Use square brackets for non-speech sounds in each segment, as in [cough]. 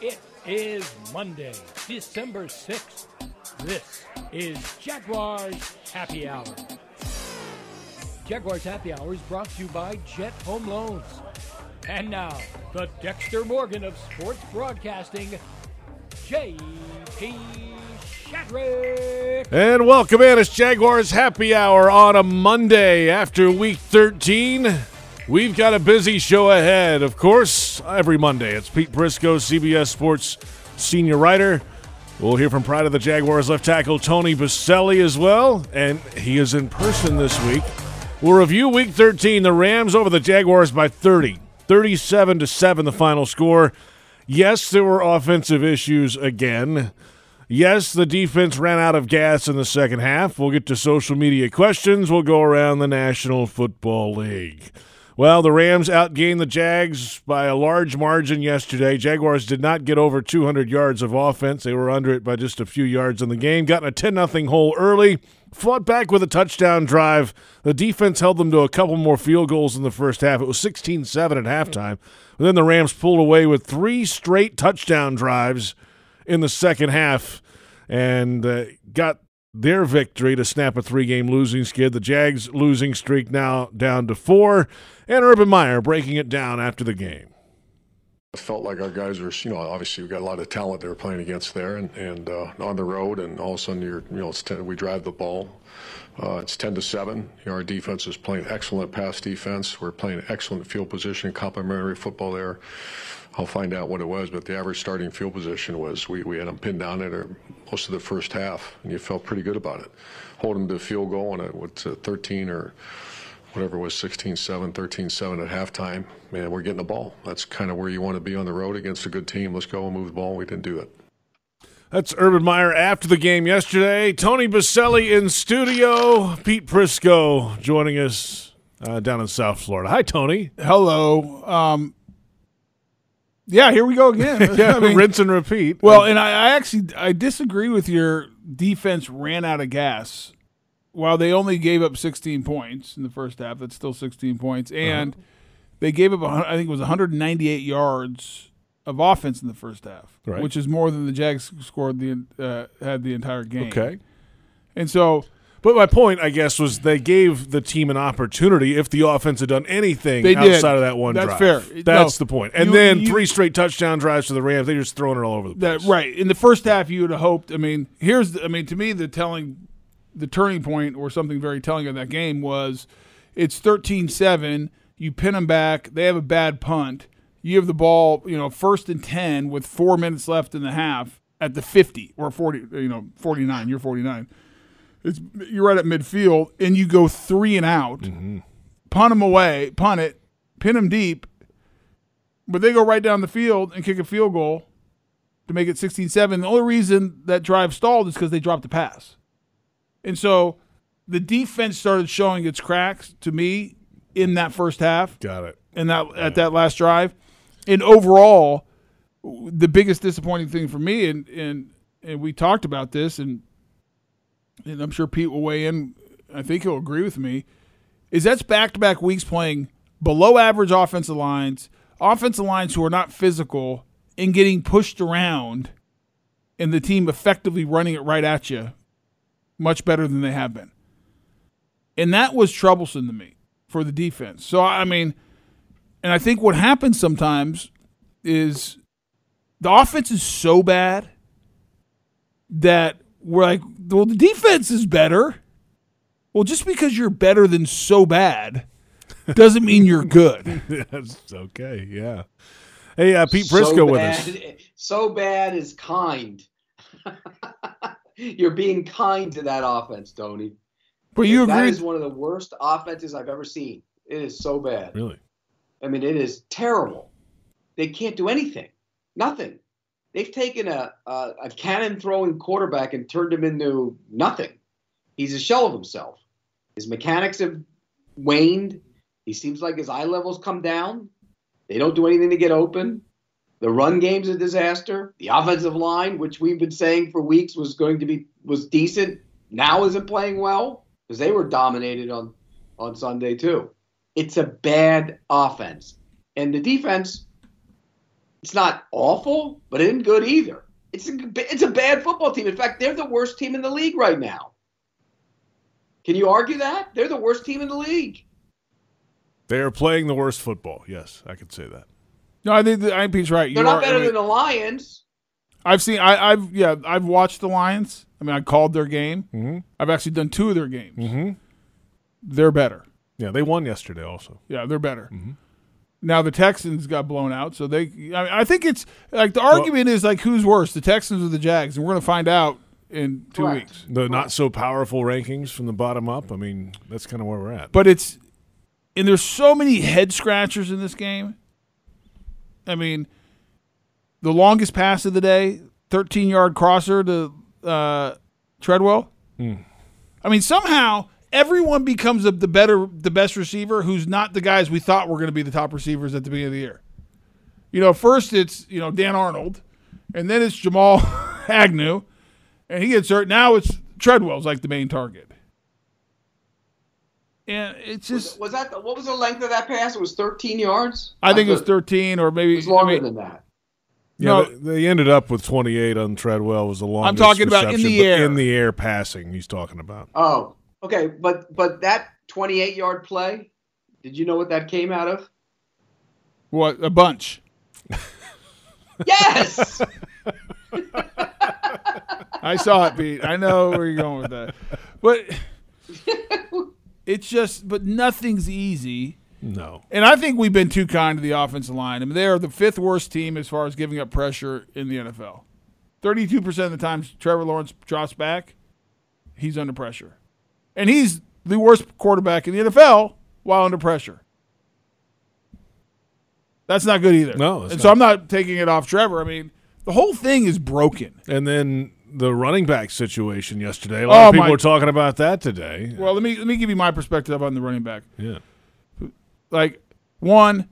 It is Monday, December 6th. This is Jaguars Happy Hour. Jaguars Happy Hour is brought to you by Jet Home Loans. And now, the Dexter Morgan of sports broadcasting, J.P. Shadrick. And welcome in. It's Jaguars Happy Hour on a Monday after week 13. We've got a busy show ahead. Of course, every Monday, it's Pete Prisco, CBS Sports senior writer. We'll hear from Pride of the Jaguars left tackle Tony Boselli as well, and he is in person this week. We'll review week 13. The Rams over the Jaguars by 30. 37 to 7 the final score. Yes, there were offensive issues again. Yes, the defense ran out of gas in the second half. We'll get to social media questions. We'll go around the National Football League. Well, the Rams outgained the Jags by a large margin yesterday. Jaguars did not get over 200 yards of offense. They were under it by just a few yards in the game. Got in a 10 0 hole early. Fought back with a touchdown drive. The defense held them to a couple more field goals in the first half. It was 16 7 at halftime. But then the Rams pulled away with three straight touchdown drives in the second half and uh, got their victory to snap a three game losing skid. The Jags losing streak now down to four, and Urban Meyer breaking it down after the game. I felt like our guys were, you know, obviously we got a lot of talent they were playing against there, and, and uh, on the road, and all of a sudden you're, you know, it's 10, we drive the ball. Uh, it's 10 to 7. You know, our defense is playing excellent pass defense. We're playing excellent field position, complementary football there. I'll find out what it was, but the average starting field position was we, we had them pinned down at most of the first half, and you felt pretty good about it. Hold Holding the field goal on it, what's it, 13 or whatever it was 16-7, 13-7 at halftime, man, we're getting the ball. That's kind of where you want to be on the road against a good team. Let's go and move the ball. We didn't do it. That's Urban Meyer after the game yesterday. Tony Boselli in studio. Pete Prisco joining us uh, down in South Florida. Hi, Tony. Hello. Um, yeah, here we go again. [laughs] [laughs] yeah, I mean, rinse and repeat. well, and I, I actually I disagree with your defense ran out of gas. While they only gave up 16 points in the first half, that's still 16 points, and they gave up I think it was 198 yards of offense in the first half, Right. which is more than the Jags scored the uh, had the entire game. okay. and so But my point, I guess, was they gave the team an opportunity if the offense had done anything They did. outside of that one That's drive. fair. That's No, the point. And you- then you- three straight touchdown drives to the Rams. They're just throwing it all over the That place. right in the first half, you would have hoped. I mean, here's the, I mean to me the telling, the turning point or something very telling of that game was, it's 13-7. You pin them back. They have a bad punt. You have the ball, you know, first and ten with four minutes left in the half at the 50 or 40, you know, 49. You're 49. It's you're right at midfield, and you go three and out, mm-hmm. punt them away, punt it, pin them deep, but they go right down the field and kick a field goal to make it 16-7. The only reason that drive stalled is because they dropped the pass. And so the defense started showing its cracks to me in that first half Got it. and that at that last drive. And overall, the biggest disappointing thing for me, and and and we talked about this, and and I'm sure Pete will weigh in. I think he'll agree with me. Is that's back to back weeks playing below average offensive lines, offensive lines who are not physical and getting pushed around, and the team effectively running it right at you, much better than they have been. And that was troublesome to me for the defense. So I mean, and I think what happens sometimes is the offense is so bad that we're like, well, the defense is better. Well, just because you're better than so bad doesn't mean you're good. [laughs] That's okay. Yeah. Hey, uh, Pete Prisco with us. So bad is kind. [laughs] You're being kind to that offense, Tony. But you That agree? is one of the worst offenses I've ever seen. It is so bad. Really? I mean, it is terrible. They can't do anything. Nothing. They've taken a, a, a cannon throwing quarterback and turned him into nothing. He's a shell of himself. His mechanics have waned. He seems like his eye levels come down. They don't do anything to get open. The run game's a disaster. The offensive line, which we've been saying for weeks was going to be was decent, now isn't playing well because they were dominated on on Sunday too. It's a bad offense, and the defense. It's not awful, but it isn't good either. It's a, it's a bad football team. In fact, they're the worst team in the league right now. Can you argue that? They're the worst team in the league. They are playing the worst football. Yes, I could say that. No, I think the, I think Pete's right. They're You not are- better I mean, than the Lions. I've seen. I, I've yeah. I've watched the Lions. I mean, I called their game. Mhm. I've actually done two of their games. Mm-hmm. They're better. Yeah, they won yesterday also. Yeah, they're better. Mm-hmm. Now the Texans got blown out, so they. I, mean, I think it's like the argument is like who's worse, the Texans or the Jags, and we're going to find out in two Correct. weeks. The not so powerful rankings from the bottom up. I mean, that's kind of where we're at. But it's and there's so many head scratchers in this game. I mean, the longest pass of the day, 13 yard crosser to uh, Treadwell. I mean, somehow everyone becomes a, the better, the best receiver who's not the guys we thought were going to be the top receivers at the beginning of the year. You know, first it's you know Dan Arnold, and then it's Jamal [laughs] Agnew, and he gets hurt. Now it's Treadwell's like the main target. And it's just, Was that the, what was the length of that pass? It was 13 yards. I think it was 13 or maybe it was longer I mean, than that. Yeah, No. they, they ended up with 28 on Treadwell. Was the longest. I'm talking about in the air. In the air passing, he's talking about. Oh, okay, but but that 28 yard play, did you know what that came out of? what a bunch. Yes. [laughs] [laughs] I saw it, Pete. I know where you're going with that. But [laughs] it's just, but nothing's easy. No. And I think we've been too kind to the offensive line. I mean, they are the fifth worst team as far as giving up pressure in the NFL. 32% of the times Trevor Lawrence drops back, he's under pressure. And he's the worst quarterback in the NFL while under pressure. That's not good either. No, and so. I'm not taking it off Trevor. I mean, the whole thing is broken. And then the running back situation yesterday. A oh, lot Oh, of people my- were talking about that today. Well, let me let me give you my perspective on the running back. yeah. Like one,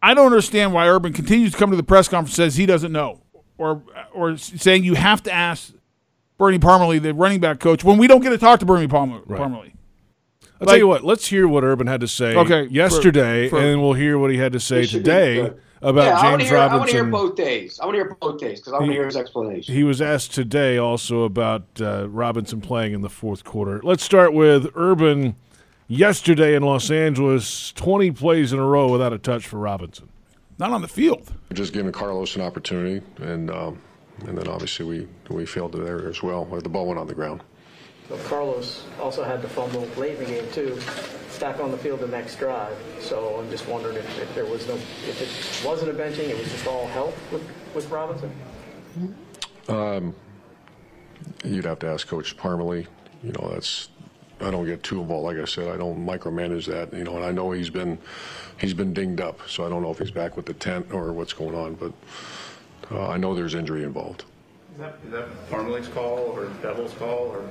I don't understand why Urban continues to come to the press conference says he doesn't know, or or saying you have to ask Bernie Parmalee, the running back coach, when we don't get to talk to Bernie Palmer, Right. Parmalee. I'll Like- tell you what. Let's hear what Urban had to say Okay, yesterday, for- and then we'll hear what he had to say This should be today about yeah, I want to James hear. I want to hear both days. I want to hear both days because I want to hear his explanation. He was asked today also about uh, Robinson playing in the fourth quarter. Let's start with Urban yesterday in Los Angeles. Twenty plays in a row without a touch for Robinson. Not on the field. Just giving Carlos an opportunity, and um, and then obviously we we failed there as well. The ball went on the ground. So Carlos also had to fumble late in the game too, back on the field the next drive. So I'm just wondering if, if there was no, if it wasn't a benching, it was just all health with, with Robinson. Um, You'd have to ask Coach Parmalee. You know, that's I don't get too involved. Like I said, I don't micromanage that. You know, and I know he's been he's been dinged up, so I don't know if he's back with the tent or what's going on. But uh, I know there's injury involved. Is that, is that Parmalee's call or Bevell's call or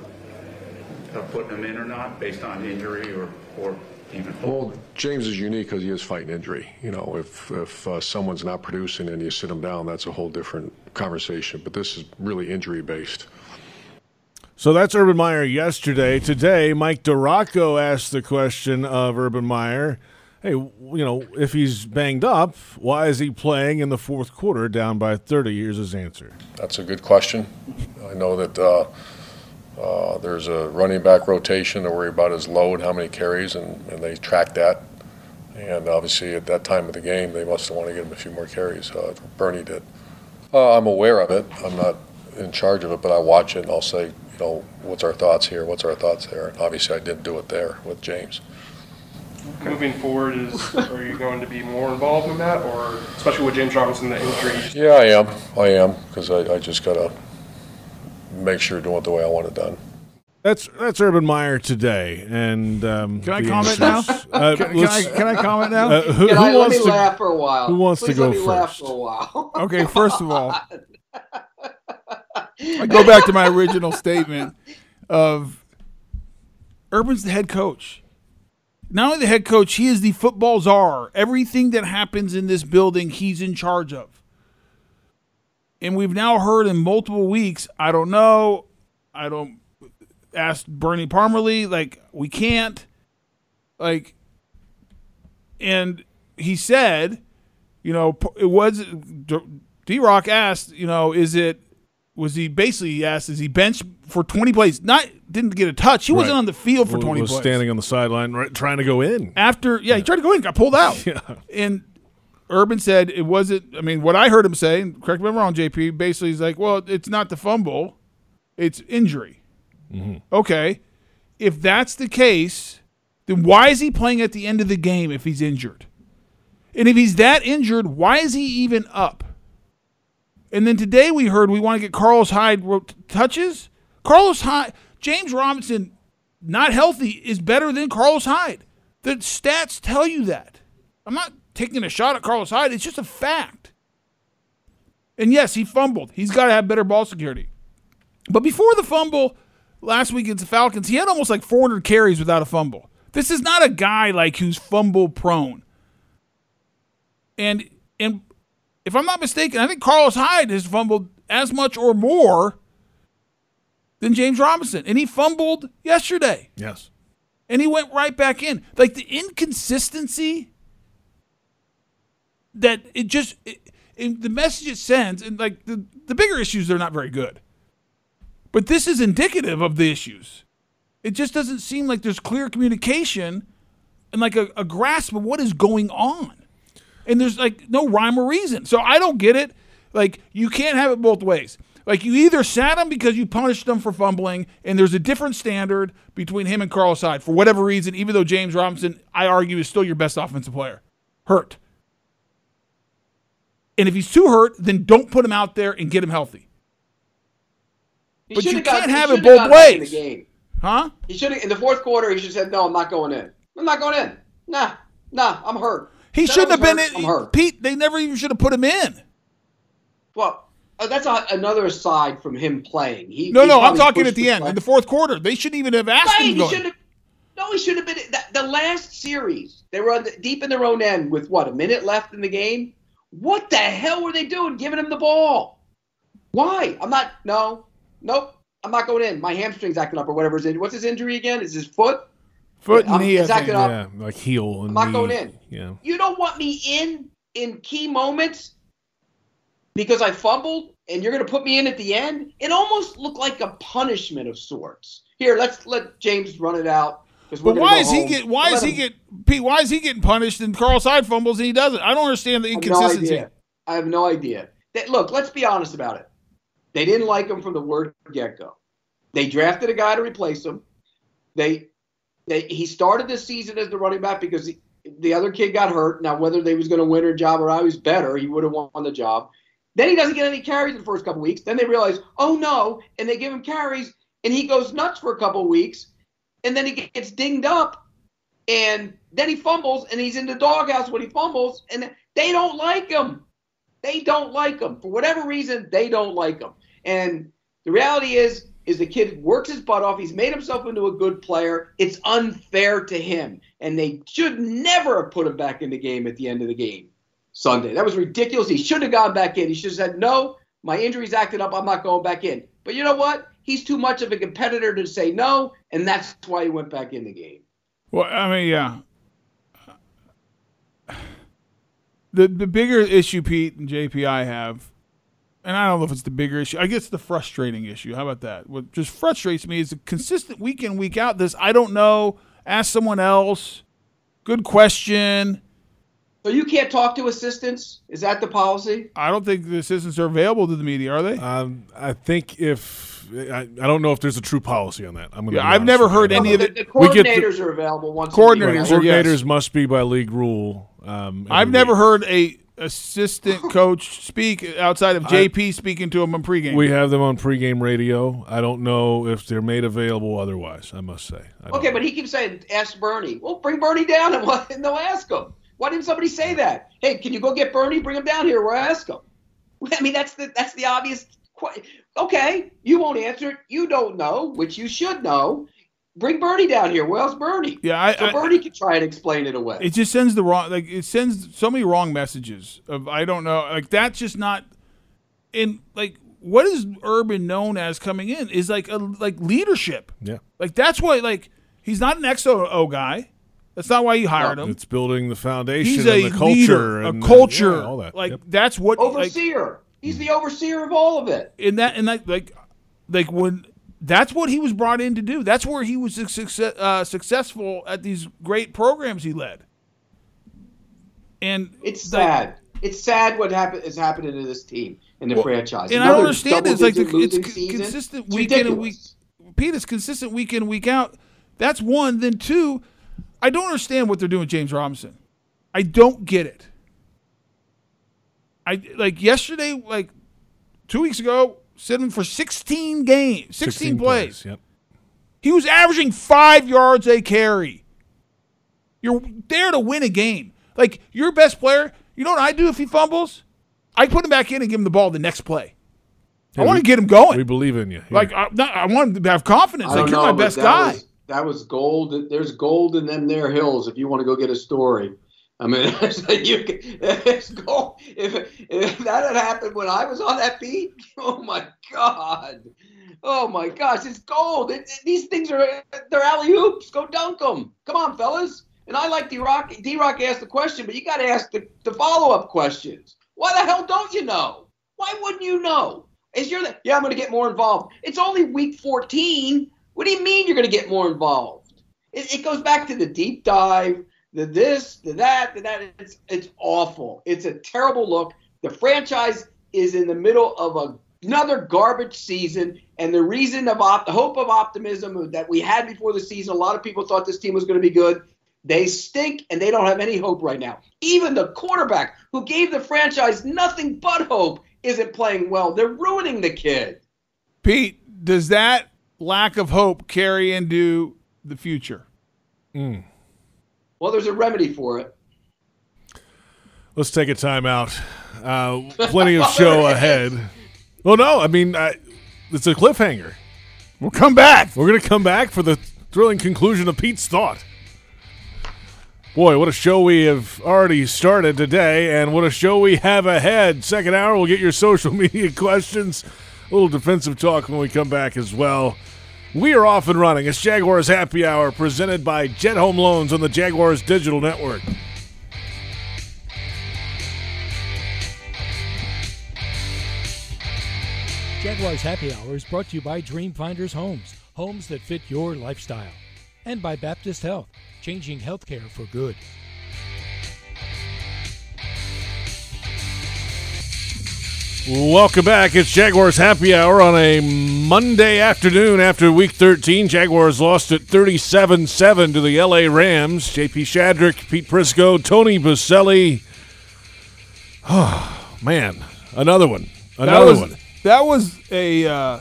putting him in or not based on injury or, or even? Well, James is unique because he is fighting injury. You know, if if uh, someone's not producing and you sit him down, that's a whole different conversation. But this is really injury based. So that's Urban Meyer yesterday. Today, Mike DiRocco asked the question of Urban Meyer, "Hey, you know, if he's banged up, why is he playing in the fourth quarter down by 30?" Here's his answer. That's a good question. I know that uh, uh, there's a running back rotation to worry about his load, how many carries, and, and they track that. And obviously, at that time of the game, they must have wanted to get him a few more carries. Uh, Bernie did. Uh, I'm aware of it. I'm not in charge of it, but I watch it and I'll say, you know, what's our thoughts here? What's our thoughts there? And obviously, I didn't do it there with James. Moving forward, is are you going to be more involved in that, or especially with James Robinson, the injury? you just- Yeah, I am. I am because I, I just gotta make sure doing it the way I want it done. That's that's Urban Meyer today. And um, Can I comment now? [laughs] Uh, Can, can I, can I comment now? uh, who, Can who I, let wants me to? laugh for a while. who wants to go let me laugh first? for a while. [laughs] Okay, first of all, [laughs] I go back to my original statement of Urban's the head coach. Not only the head coach, he is the football czar. Everything that happens in this building, he's in charge of. And we've now heard in multiple weeks, I don't know, I don't ask Bernie Parmalee, like, we can't. Like, and he said You know, it was D Rock asked, you know, is it was he basically he asked, is he benched for 20 plays? Not didn't get a touch. He wasn't on the field for Was- 20 was plays. standing on the sideline, right, trying to go in. After, yeah, he tried to go in, got pulled out. [laughs] Yeah. And Urban said it wasn't. I mean, what I heard him say, correct me if I'm wrong, JP. Basically, he's like, "Well, it's not the fumble, it's injury." Mm-hmm. Okay, if that's the case, then why is he playing at the end of the game if he's injured? And if he's that injured, why is he even up? And then today we heard we want to get Carlos Hyde touches. Carlos Hyde, James Robinson, not healthy, is better than Carlos Hyde. The stats tell you that. I'm not taking a shot at Carlos Hyde. It's just a fact. And yes, he fumbled. He's got to have better ball security. But before the fumble last week against the Falcons, he had almost like 400 carries without a fumble. This is not a guy like who's fumble prone. And and if I'm not mistaken, I think Carlos Hyde has fumbled as much or more than James Robinson, and he fumbled yesterday Yes. and he went right back in. Like the inconsistency that it just it, it- the message it sends, and like the the bigger issues, they're not very good. But this is indicative of the issues. It just doesn't seem like there's clear communication and like a, a grasp of what is going on. And there's like no rhyme or reason. So I don't get it. Like you can't have it both ways. Like you either sat him because you punished him for fumbling, and there's a different standard between him and Carlos Hyde for whatever reason. Even though James Robinson, I argue, is still your best offensive player, hurt. And if he's too hurt, then don't put him out there and get him healthy, He But you got- can't have it both got back in ways. The game. huh? He should have in the fourth quarter. He should have said, "No, I'm not going in. I'm not going in. Nah, nah, I'm hurt." He shouldn't have been hurt, in. Pete, they never even should have put him in. Well, uh, that's a, another aside from him playing. He No, he no, I'm talking at the end, play. in the fourth quarter. They shouldn't even have asked Right, him he should have. No, he should have been the, the last series. They were the, deep in their own end with what a minute left in the game. What the hell were they doing, giving him the ball? Why? I'm not. No, nope. I'm not going in. My hamstring's acting up or whatever. His in- What's his injury again? Is his foot? Foot and I'm- knee. It's acting think. up. Yeah, like heel. And I'm not knee. going in. Yeah. You don't want me in in key moments because I fumbled, and you're going to put me in at the end. It almost looked like a punishment of sorts. Here, let's let James run it out. But why is he home. get? Why is he him- get? Pete, why is he getting punished and Carlos Hyde fumbles and he doesn't? I don't understand the I have no inconsistency. I have no idea. That, look, let's be honest about it. They didn't like him from the word get go. They drafted a guy to replace him. They, they he started this season as the running back because he, the other kid got hurt. Now whether they was going to win a job or I was better, he would have won the job. Then he doesn't get any carries in the first couple weeks. Then they realize, oh no, and they give him carries, and he goes nuts for a couple weeks, and then he gets dinged up, and then he fumbles, and he's in the doghouse when he fumbles, and they don't like him. They don't like him for whatever reason. They don't like him, and the reality is, is the kid works his butt off. He's made himself into a good player. It's unfair to him, and they should never have put him back in the game at the end of the game Sunday. That was ridiculous. He should have gone back in. He should have said, "No, my injury's acted up. I'm not going back in." But you know what? He's too much of a competitor to say no, and that's why he went back in the game. Well, I mean, yeah. The the bigger issue, Pete and JP, I have, and I don't know if it's the bigger issue. I guess the frustrating issue. How about that? What just frustrates me is the consistent week in week out. This I don't know. Ask someone else. Good question. So you can't talk to assistants? Is that the policy? I don't think the assistants are available to the media, are they? Um, I think if I, I don't know if there's a true policy on that. I'm gonna. Yeah, I've never heard any don't of the, it- the we get the- coordinators are available once. Coordinators A are- week, yes. Coordinators must be by league rule. Um, I've never week. heard a assistant [laughs] coach speak outside of I- JP speaking to him on pregame. We have them on pregame radio. I don't know if they're made available otherwise. I must say. I don't Okay, know. but he keeps saying, "Ask Bernie." Well, bring Bernie down and, [laughs] and they'll ask him. Why didn't somebody say that? Hey, can you go get Bernie? Bring him down here. We'll ask him. [laughs] I mean, that's the that's the obvious. que- Okay, you won't answer it. You don't know, which you should know. Bring Bernie down here. Where's Bernie? Yeah, I- so I- Bernie can try and explain it away. it just sends the wrong like it sends so many wrong messages of I don't know like that's just not in like what is Urban known as coming in is like a like leadership Yeah. like that's why like he's not an XO guy That's not why you hired him. It's building the foundation He's and a the culture, leader, and, a culture. yeah, all that. Like Yep. that's what like, Overseer. He's the overseer of all of it. in that and that like like when that's what he was brought in to do. That's where he was success, uh, successful at these great programs he led. And It's like, sad. It's sad what happen- is happening to this team and the Well, franchise. and I don't understand it. It's like the, it's c- season. consistent It's week in and week. ridiculous. Pete, it's consistent week in week out. That's one. Then two, I don't understand what they're doing with James Robinson. I don't get it. I like yesterday, like two weeks ago, sitting for 16 games, 16, plays. Yep. He was averaging five yards a carry. You're there to win a game. Like your best player, you know what I do if he fumbles? I put him back in and give him the ball the next play. I want to get him going. We believe in you. like I, I want him to have confidence. I Like you're know, my best guy. Was, that was gold. There's gold in them there hills if you want to go get a story. I mean, [laughs] you can, it's gold. If, if that had happened when I was on that beat, [laughs] oh my god, oh my gosh, it's gold. It, it- these things are they're alley oops. Go dunk them. Come on, fellas. And I like D Rock. D Rock asked the question, but you got to ask the, the follow up questions. Why the hell don't you know? Why wouldn't you know? Is you're the, yeah, I'm going to get more involved. It's only week 14. What do you mean you're going to get more involved? It, it goes back to the deep dive, the this, the that, the that. It's it's awful. It's a terrible look. The franchise is in the middle of a, another garbage season, and the reason of op, the hope of optimism that we had before the season, a lot of people thought this team was going to be good. They stink, and they don't have any hope right now. Even the quarterback who gave the franchise nothing but hope isn't playing well. They're ruining the kid. Pete, does that lack of hope carry into the future? Well, there's a remedy for it. Let's take a timeout. Uh, plenty of show [laughs] ahead. Well, no, I mean, I, it's a cliffhanger. We'll come back. We're going to come back for the thrilling conclusion of Pete's thought. Boy, what a show we have already started today, and what a show we have ahead. Second hour, we'll get your social [laughs] media questions, a little defensive talk when we come back as well. We are off and running. It's Jaguars Happy Hour presented by Jet Home Loans on the Jaguars Digital Network. Jaguars Happy Hour is brought to you by Dreamfinders Homes, homes that fit your lifestyle. And by Baptist Health, changing healthcare for good. Welcome back. It's Jaguars Happy Hour on a Monday afternoon after Week 13. Jaguars lost at 37-7 to the LA Rams. JP Shadrick, Pete Prisco, Tony Boselli. Oh, [sighs] man. Another one. Another that was, one. That was a. Uh,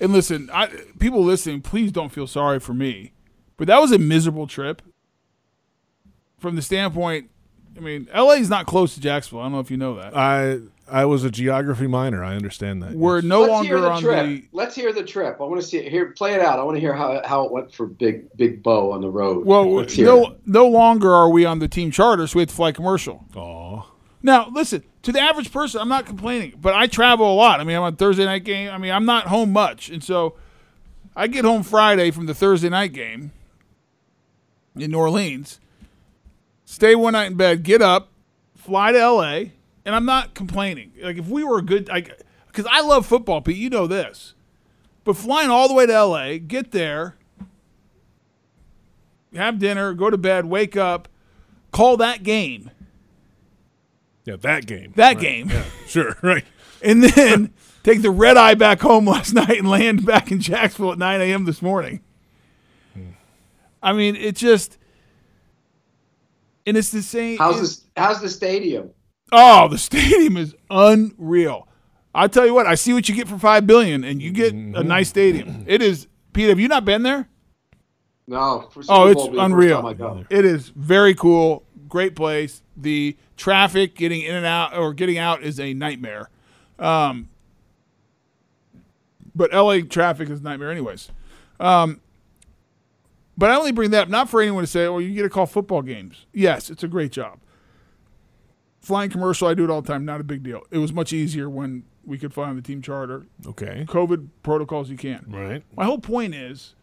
and listen, I, people listening, please don't feel sorry for me, but that was a miserable trip. From the standpoint, I mean, LA is not close to Jacksonville. I don't know if you know that. I I was a geography minor. I understand that. We're no Let's longer the on trip. the. Let's hear the trip. I want to see it. Here, play it out. I want to hear how, how it went for Big Big Bo on the road. Well, no, it. no longer are we on the team charter, so we have to fly commercial. Aw. Now, listen, to the average person, I'm not complaining, but I travel a lot. I mean, I'm on Thursday night game. I mean, I'm not home much. And so I get home Friday from the Thursday night game in New Orleans, stay one night in bed, get up, fly to LA, and I'm not complaining. Like, if we were a good, like, because I love football, Pete, you know this. But flying all the way to LA, get there, have dinner, go to bed, wake up, call that game. Yeah, that game. That Right. game. Yeah, sure, [laughs] right. and then [laughs] take the red eye back home last [laughs] night and land back in Jacksonville at 9 a.m. this morning. Hmm. I mean, it just, and it's the same. How's it's- this? How's the stadium? Oh, the [laughs] stadium is unreal. I tell you what, I see what you get for five billion, and you get a nice stadium. It is. Pete, have you not been there? No. For Oh, it's Bowl will be the first unreal. time I go. It is very cool. Great place. The traffic getting in and out or getting out is a nightmare. Um, but LA traffic is a nightmare, anyways. Um, but I only bring that up not for anyone to say, "Oh, you get to call football games." Yes, it's a great job. Flying commercial, I do it all the time. Not a big deal. It was much easier when we could fly on the team charter. Okay. COVID protocols, you can't. Right. My whole point is,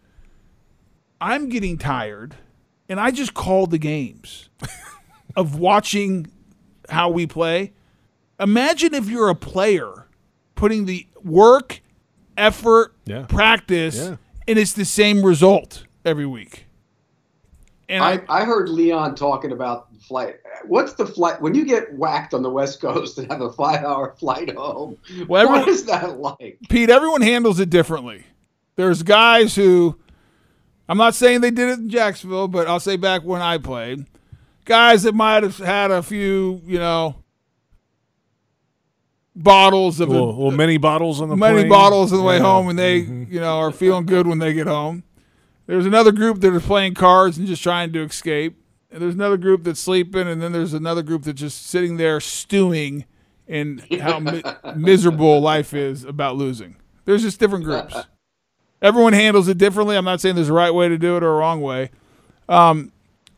I'm getting tired and I just call the games [laughs] of watching how we play. Imagine if you're a player putting the work, effort, Yeah. practice, Yeah. and it's the same result every week. And I, I heard Leon talking about the flight. What's the flight when you get whacked on the West Coast and have a five-hour flight home? Well, everyone- what is that like? Pete, everyone handles it differently. There's guys who, I'm not saying they did it in Jacksonville, but I'll say back when I played, guys that might have had a few, you know, bottles of Well, well, many bottles on the many plane. bottles on the way Yeah. Mm-hmm. home, and they, you know, are feeling good when they get home. There's another group that are playing cards and just trying to escape. And there's another group that's sleeping, and then there's another group that's just sitting there stewing in how mi- [laughs] miserable life is about losing. There's just different groups. Everyone handles it differently. I'm not saying there's a right way to do it or a wrong way. Um,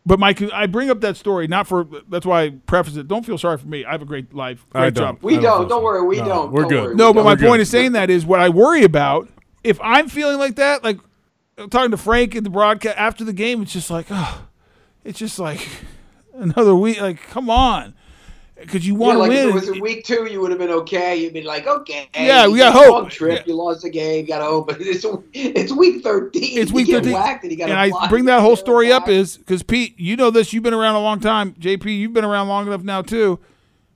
but Mike, I bring up that story not for that's why I preface it. Don't feel sorry for me. I have a great life. Great I job. We I don't. feel Don't worry. We No, don't. We're Don't good. worry. No, but my We're good. point is saying that is what I worry about. If I'm feeling like that, like talking to Frank at the broadcast after the game, it's just like, oh, it's just like [laughs] another week. Like, come on, because you Yeah, want to like if win. it was a week two, you would have been okay. You'd be like, okay, Yeah, we got hope. Trip, Yeah. you lost the game, got hope. But [laughs] it's it's week thirteen. it's week get 13. whacked and you and I bring that whole story up is because Pete, you know this. You've been around a long time. JP, you've been around long enough now too.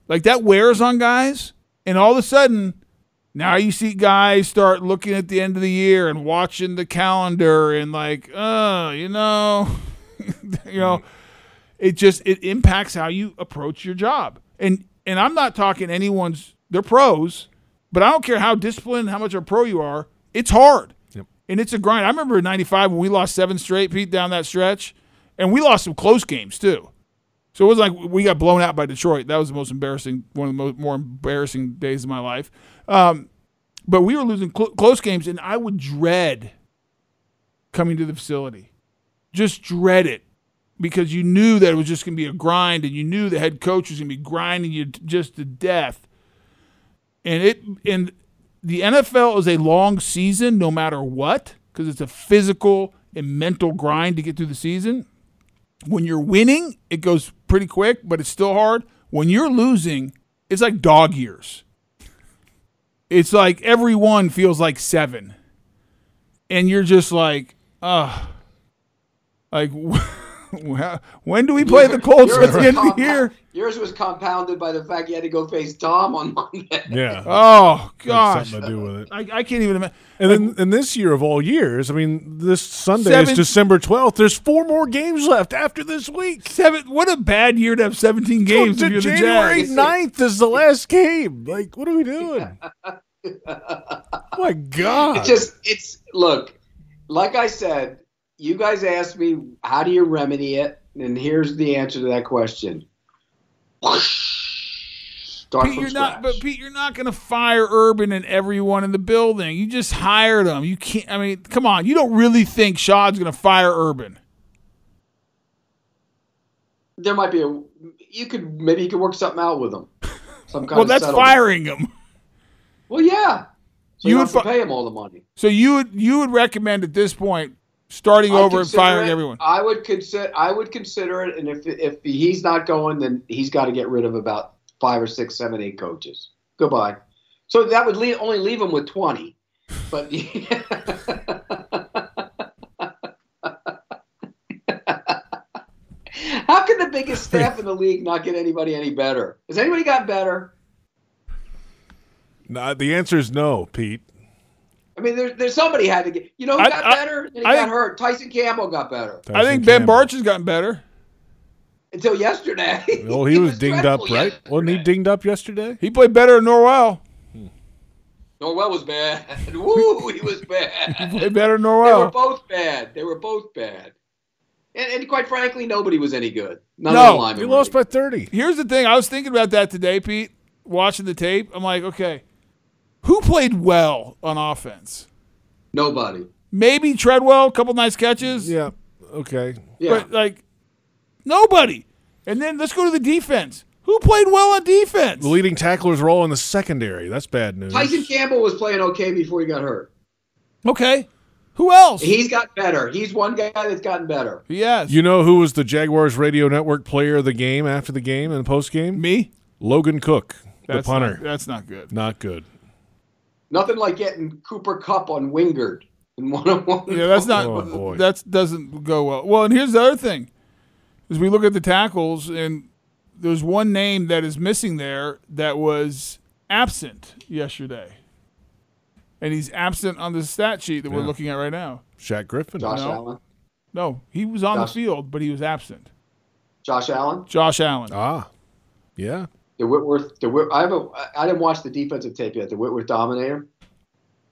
Like that wears on guys, and all of a sudden, now you see guys start looking at the end of the year and watching the calendar and like, oh, you know, [laughs] you know, it just it impacts how you approach your job. And and I'm not talking anyone's. They're pros, but I don't care how disciplined, how much of a pro you are. It's hard. And it's a grind. I remember in 95 when we lost seven straight, Pete, down that stretch. And we lost some close games, too. So it was like we got blown out by Detroit. That was the most embarrassing, one of the mo- more embarrassing days of my life. Um, but we were losing cl- close games, and I would dread coming to the facility. Just dread it because you knew that it was just going to be a grind, and you knew the head coach was going to be grinding you just to death. And it and the NFL is a long season, no matter what, because it's a physical and mental grind to get through the season. When you're winning, it goes pretty quick, but it's still hard. When you're losing, it's like dog years. It's like every one feels like seven. And you're just like, ah, like, [laughs] when do we play the Colts Yours at the was end of the year? Yours was compounded by the fact you had to go face Tom on Monday. Yeah. [laughs] Oh, Had gosh. something to do with it. I, I can't even imagine. And then, and this year of all years, I mean, this Sunday Seven- is December 12th. There's four more games left after this week. Seven. What a bad year to have 17 games To if you're the January Jags. 9th is the last game. Like, what are we doing? oh [laughs] My God. It's just it's look, like I said, you guys asked me how do you remedy it, and here's the answer to that question. Start Pete, you're scratch. not. But Pete, you're not going to fire Urban and everyone in the building. You just hired them. You can't. I mean, come on. You don't really think Shad's going to fire Urban? there might be a you could maybe you could work something out with them. [laughs] Some kind Well, that's settlement. firing him. Well, yeah. So You you, would have to fi- pay him all the money. So you would you would recommend at this point starting I'd over and firing it- everyone? I would consider. I would consider it, and if if he's not going, then he's got to get rid of about five or six, seven, eight coaches. Goodbye. So that would leave, only leave him with twenty. But [laughs] how can the biggest [laughs] staff in the league not get anybody any better? Has anybody got better? Nah, the answer is no, Pete. I mean, there's there's somebody had to get. You know who I- got I- better? And he I got think- hurt. Tyson Campbell got better I think Ben Bartch has gotten better. until yesterday. [laughs] Well, he, was dinged up, dreadful right? Wasn't he dinged up yesterday? He played better than Norwell. Hmm. Norwell was bad. [laughs] Woo, he was bad. [laughs] He played better than They were both bad. They were both bad. And, and quite frankly, nobody was any good. None No, of the linemen He lost by 30. Here's the thing. I was thinking about that today, Pete. Watching the tape, I'm like, okay, who played well on offense? Nobody. Maybe Treadwell, a couple nice catches. Yeah. Okay. Yeah. But like nobody. And then let's go to the defense. Who played well on defense? The leading tacklers were all in the secondary. That's bad news. Tyson Campbell was playing okay before he got hurt. Okay. Who else? He's got better. He's one guy that's gotten better. yes. You know who was the Jaguars radio network player of the game after the game and post game? me? Logan Cooke, the punter. Not, that's not good. Not good. Nothing like getting Cooper Kupp on Wingard in one on one. Yeah, that's not. Oh, boy. That doesn't go well. Well, and here's the other thing: is we look at the tackles, and there's one name that is missing there that was absent yesterday, and he's absent on the stat sheet that we're looking at right now. Shaq Griffin. Josh No. Allen. No, he was on Josh- the field, but he was absent. Josh Allen. Josh Allen. Ah, yeah. The Whitworth. The Whit, I haven't. I didn't watch the defensive tape yet. The Whitworth Dominator.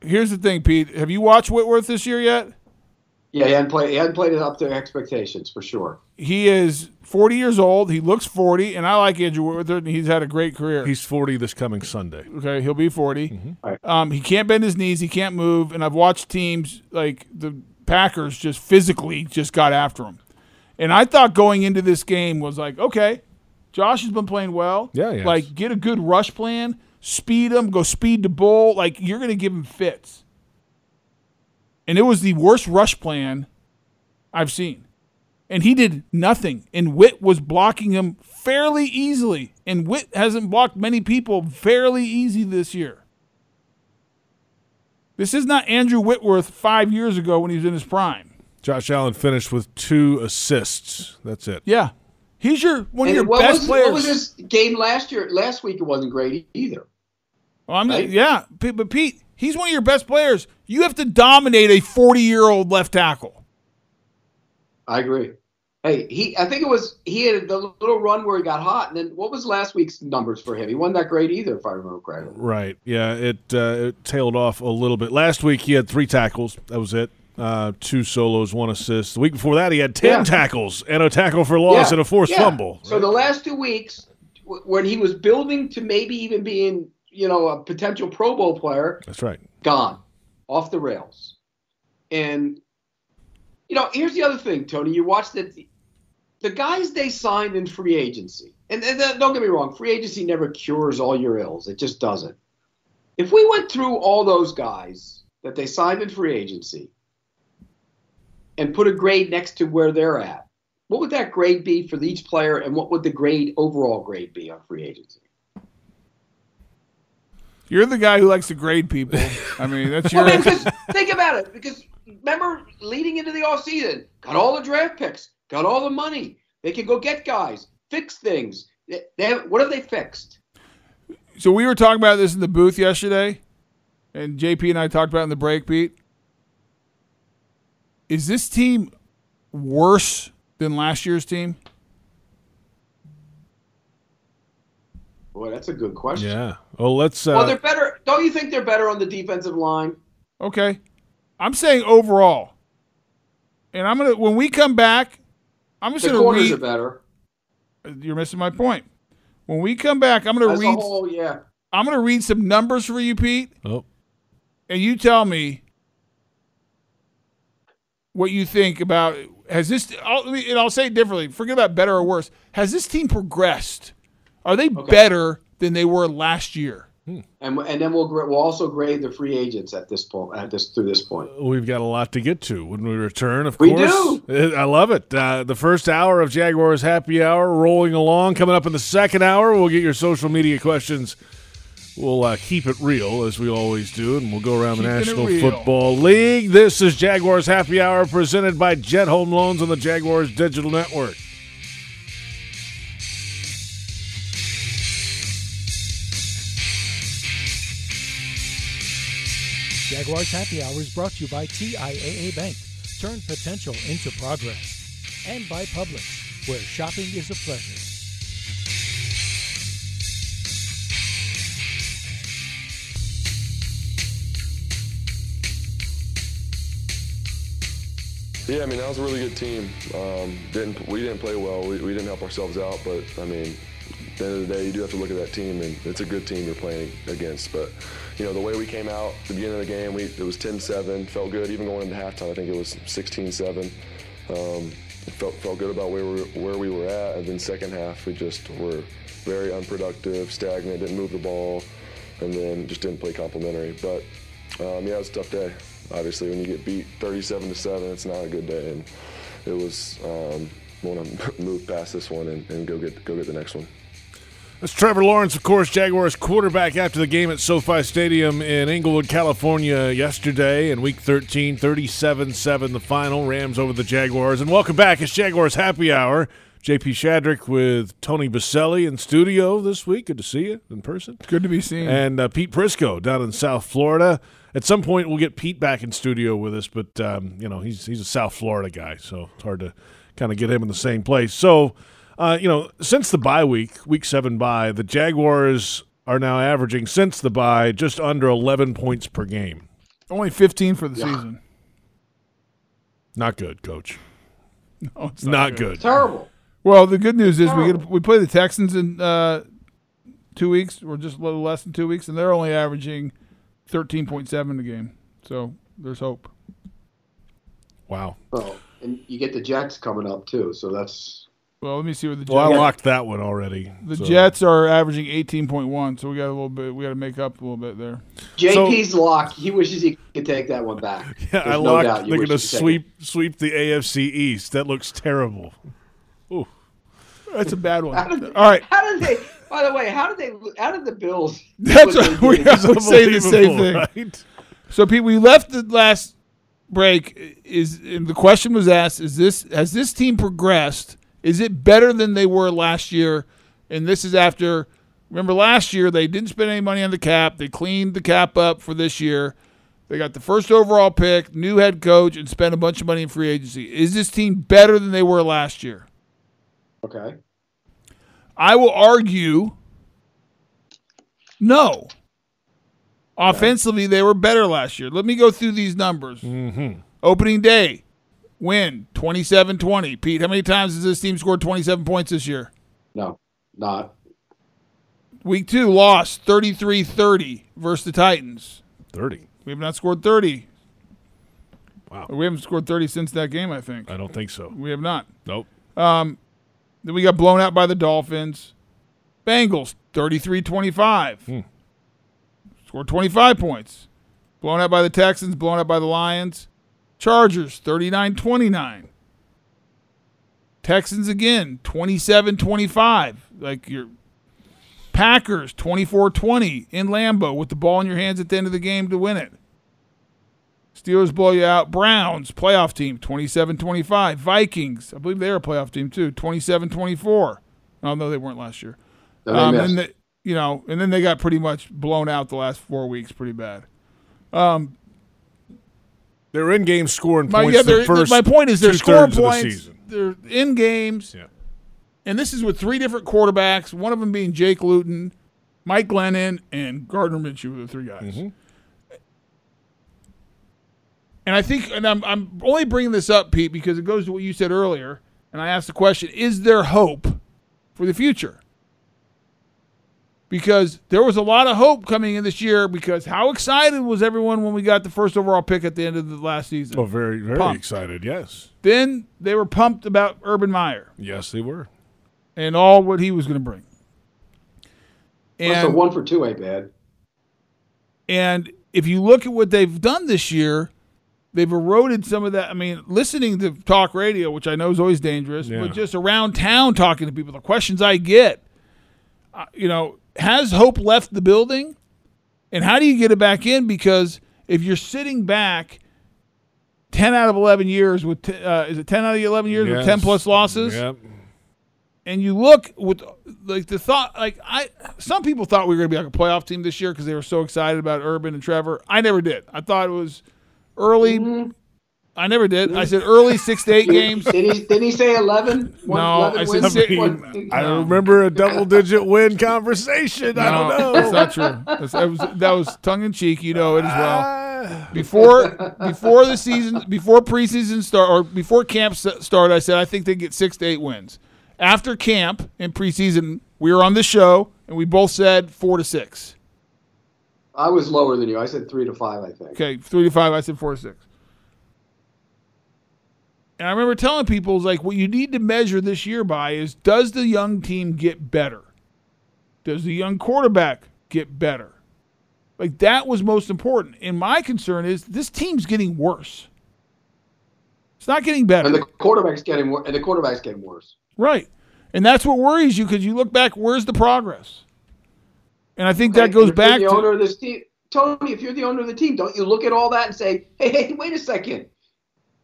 Here's the thing, Pete. Have you watched Whitworth this year yet? Yeah, he hadn't played. He hadn't played it up to expectations for sure. He is 40 years old. He looks 40, and I like Andrew Whitworth. And he's had a great career. He's 40 this coming Sunday. Okay, he'll be 40. Mm-hmm. Right. Um, he can't bend his knees. He can't move. And I've watched teams like the Packers just physically just got after him. And I thought going into this game was like, okay, Josh has been playing well. Yeah, has. Like, get a good rush plan, speed him, go speed to bull. Like, you're going to give him fits. And it was the worst rush plan I've seen. And he did nothing. And Witt was blocking him fairly easily. And Witt hasn't blocked many people fairly easy this year. This is not Andrew Whitworth five years ago when he was in his prime. Josh Allen finished with two assists. That's it. Yeah. He's your one of your what best was, players. What was his game last year? Last week it wasn't great either. Well, I'm right? yeah, but Pete, he's one of your best players. You have to dominate a 40 year old left tackle. I agree. Hey, he. I think it was he had the little run where he got hot, and then what was last week's numbers for him? He wasn't that great either, if I remember correctly. Right. Yeah. It, uh, it tailed off a little bit. Last week he had three tackles. That was it. Uh, two solos, one assist. The week before that he had ten Yeah. tackles and a tackle for loss Yeah, and a forced yeah. fumble. So the last two weeks, w- when he was building to maybe even being, you know, a potential Pro Bowl player, That's right. gone, off the rails. And you know, here's the other thing, Tony. You watched it. The guys they signed in free agency, and, and uh, don't get me wrong, free agency never cures all your ills. It just doesn't. If we went through all those guys that they signed in free agency and put a grade next to where they're at, what would that grade be for each player, and what would the grade overall grade be on free agency? You're the guy who likes to grade people. I mean, that's your. Well, because think about it. Because remember, leading into the offseason, got all the draft picks, got all the money. They can go get guys, fix things. They, they have, what have they fixed? So we were talking about this in the booth yesterday, and JP and I talked about it in the break, Pete. Is this team worse than last year's team? Boy, that's a good question. Yeah. Well, let's. Uh, Well, they're better. Don't you think they're better on the defensive line? Okay. I'm saying overall. And I'm gonna when we come back, I'm just The gonna corners read are better you're missing my point. When we come back, I'm gonna as a read whole. Yeah. I'm gonna read some numbers for you, Pete, oh, and you tell me what you think about has this I'll, and I'll say it differently. Forget about better or worse. Has this team progressed? Are they better than they were last year? And, and then we'll we'll also grade the free agents at this point at this through this point. we've got a lot to get to when we return. Of We course, Uh, I love it. Uh, the first hour of Jaguars Happy Hour rolling along. Coming up in the second hour, we'll get your social media questions. We'll uh, keep it real as we always do, and we'll go around the Keeping it National. Football League. This is Jaguars Happy Hour presented by Jet Home Loans on the Jaguars Digital Network. Jaguars Happy Hour is brought to you by TIAA Bank. Turn potential into progress. And by Publix, where shopping is a pleasure. Yeah, I mean that was a really good team. Um, didn't we didn't play well. We, we didn't help ourselves out, but I mean, at the end of the day, you do have to look at that team, and it's a good team you're playing against. But you know the way we came out the beginning of the game, we it was 10-7, felt good. Even going into halftime, I think it was 16-7. Um, felt felt good about where we where we were at, and then second half we just were very unproductive, stagnant, didn't move the ball, and then just didn't play complimentary. But um, yeah, it was a tough day. Obviously, when you get beat 37 to seven, it's not a good day. And it was um, want to move past this one and, and go get go get the next one. That's Trevor Lawrence, of course, Jaguars quarterback after the game at SoFi Stadium in Inglewood, California yesterday in week 13, 37 7 the final. Rams over the Jaguars. And welcome back. It's Jaguars Happy Hour. JP Shadrick with Tony Boselli in studio this week. Good to see you in person. Good to be seen. And uh, Pete Prisco down in South Florida. At some point, we'll get Pete back in studio with us, but um, you know he's he's a South Florida guy, so it's hard to kind of get him in the same place. So, uh, you know, since the bye week, week seven bye, the Jaguars are now averaging since the bye just under 11 points per game. Only 15 for the Yeah. season. Not good, coach. [laughs] No, it's Not, good. Terrible. Well, the good news is we get we play the Texans in uh, two weeks, or just a little less than two weeks, and they're only averaging thirteen point seven a game. So there's hope. Wow. Oh, and you get the Jets coming up too, so that's Well, let me see what the Jets. Well, I locked that one already. the so- Jets are averaging eighteen point one, so we got a little bit. We got to make up a little bit there. JP's lock. He wishes he could take that one back. [laughs] Yeah, There's I no locked. doubt they're going to you could take sweep sweep the AFC East. That looks terrible. Oof. That's a bad How one. did, All right, How did they? By the way, how did they? How did the Bills? [laughs] do that's what what we did? I say the same thing. Right? So, Pete, we left the last break. Is and the question was asked: Is this has this team progressed? Is it better than they were last year? And this is after. Remember last year they didn't spend any money on the cap. They cleaned the cap up for this year. They got the first overall pick, new head coach, and spent a bunch of money in free agency. Is this team better than they were last year? Okay. I will argue no. Offensively, they were better last year. Let me go through these numbers. Mm-hmm. Opening day, win 27 20. Pete, how many times has this team scored 27 points this year? No, not. Week two, lost 33 30 versus the Titans. 30. We have not scored 30. Wow. We haven't scored 30 since that game, I think. I don't think so. We have not. Nope. Um, Then we got blown out by the Dolphins. Bengals, 33 25. Hmm. Scored 25 points. Blown out by the Texans, blown out by the Lions. Chargers, 39 29. Texans again, 27 25. Like your Packers, 24 20 in Lambeau with the ball in your hands at the end of the game to win it. Steelers blow you out. Browns, playoff team, 27 25. Vikings, I believe they were a playoff team too, 27 24. Oh, no, they weren't last year. No, Um, and the, you know, and then they got pretty much blown out the last four weeks, pretty bad. They're in game scoring My, points yeah, the first my point is they're scoring two-thirds the points. They're in games, Yeah. and this is with three different quarterbacks. One of them being Jake Luton, Mike Glennon, and Gardner Minshew were the three guys. Mm-hmm. And I think, and I'm I'm only bringing this up, Pete, because it goes to what you said earlier. And I asked the question: Is there hope for the future? Because there was a lot of hope coming in this year. Because how excited was everyone when we got the first overall pick at the end of the last season? Oh, very, very Pumped. excited. Yes. Then they were pumped about Urban Meyer Yes, they were. and all what he was going to bring. Plus, the And one for two ain't bad. And if you look at what they've done this year, they've eroded some of that. I mean, listening to talk radio, which I know is always dangerous, Yeah. but just around town talking to people, the questions I get, uh, you know, has hope left the building? And how do you get it back in? Because if you're sitting back 10 out of 11 years with, t- uh, is it 10 out of 11 years with 10 plus losses? Yep. and you look with like the thought like I some people thought we were going to be like a playoff team this year because they were so excited about Urban and Trevor. I never did. I thought it was early. Mm-hmm. I never did. I said mm-hmm. early six to eight games. Did he? Did he say 11? One, No, 11 I said wins? six- One- I No. remember a double digit win conversation. I don't know. that's not true. That's, that was that was tongue in cheek. You know it as well. [sighs] Before before the season, before preseason start or before camp s- start, I said I think they get six to eight wins. After camp and preseason, we were on the show and we both said four to six. I was lower than you. I said three to five. I think. Okay, three to five. I said four to six. And I remember telling people, it's like, what you need to measure this year by is does the young team get better? Does the young quarterback get better? Like that was most important. And my concern is this team's getting worse. It's not getting better. And the quarterback's getting and the quarterback's getting worse. Right. And that's what worries you because you look back, where's the progress? And I think Okay, that goes back the to owner of this team. Tony, if you're the owner of the team, don't you look at all that and say, hey, hey, wait a second.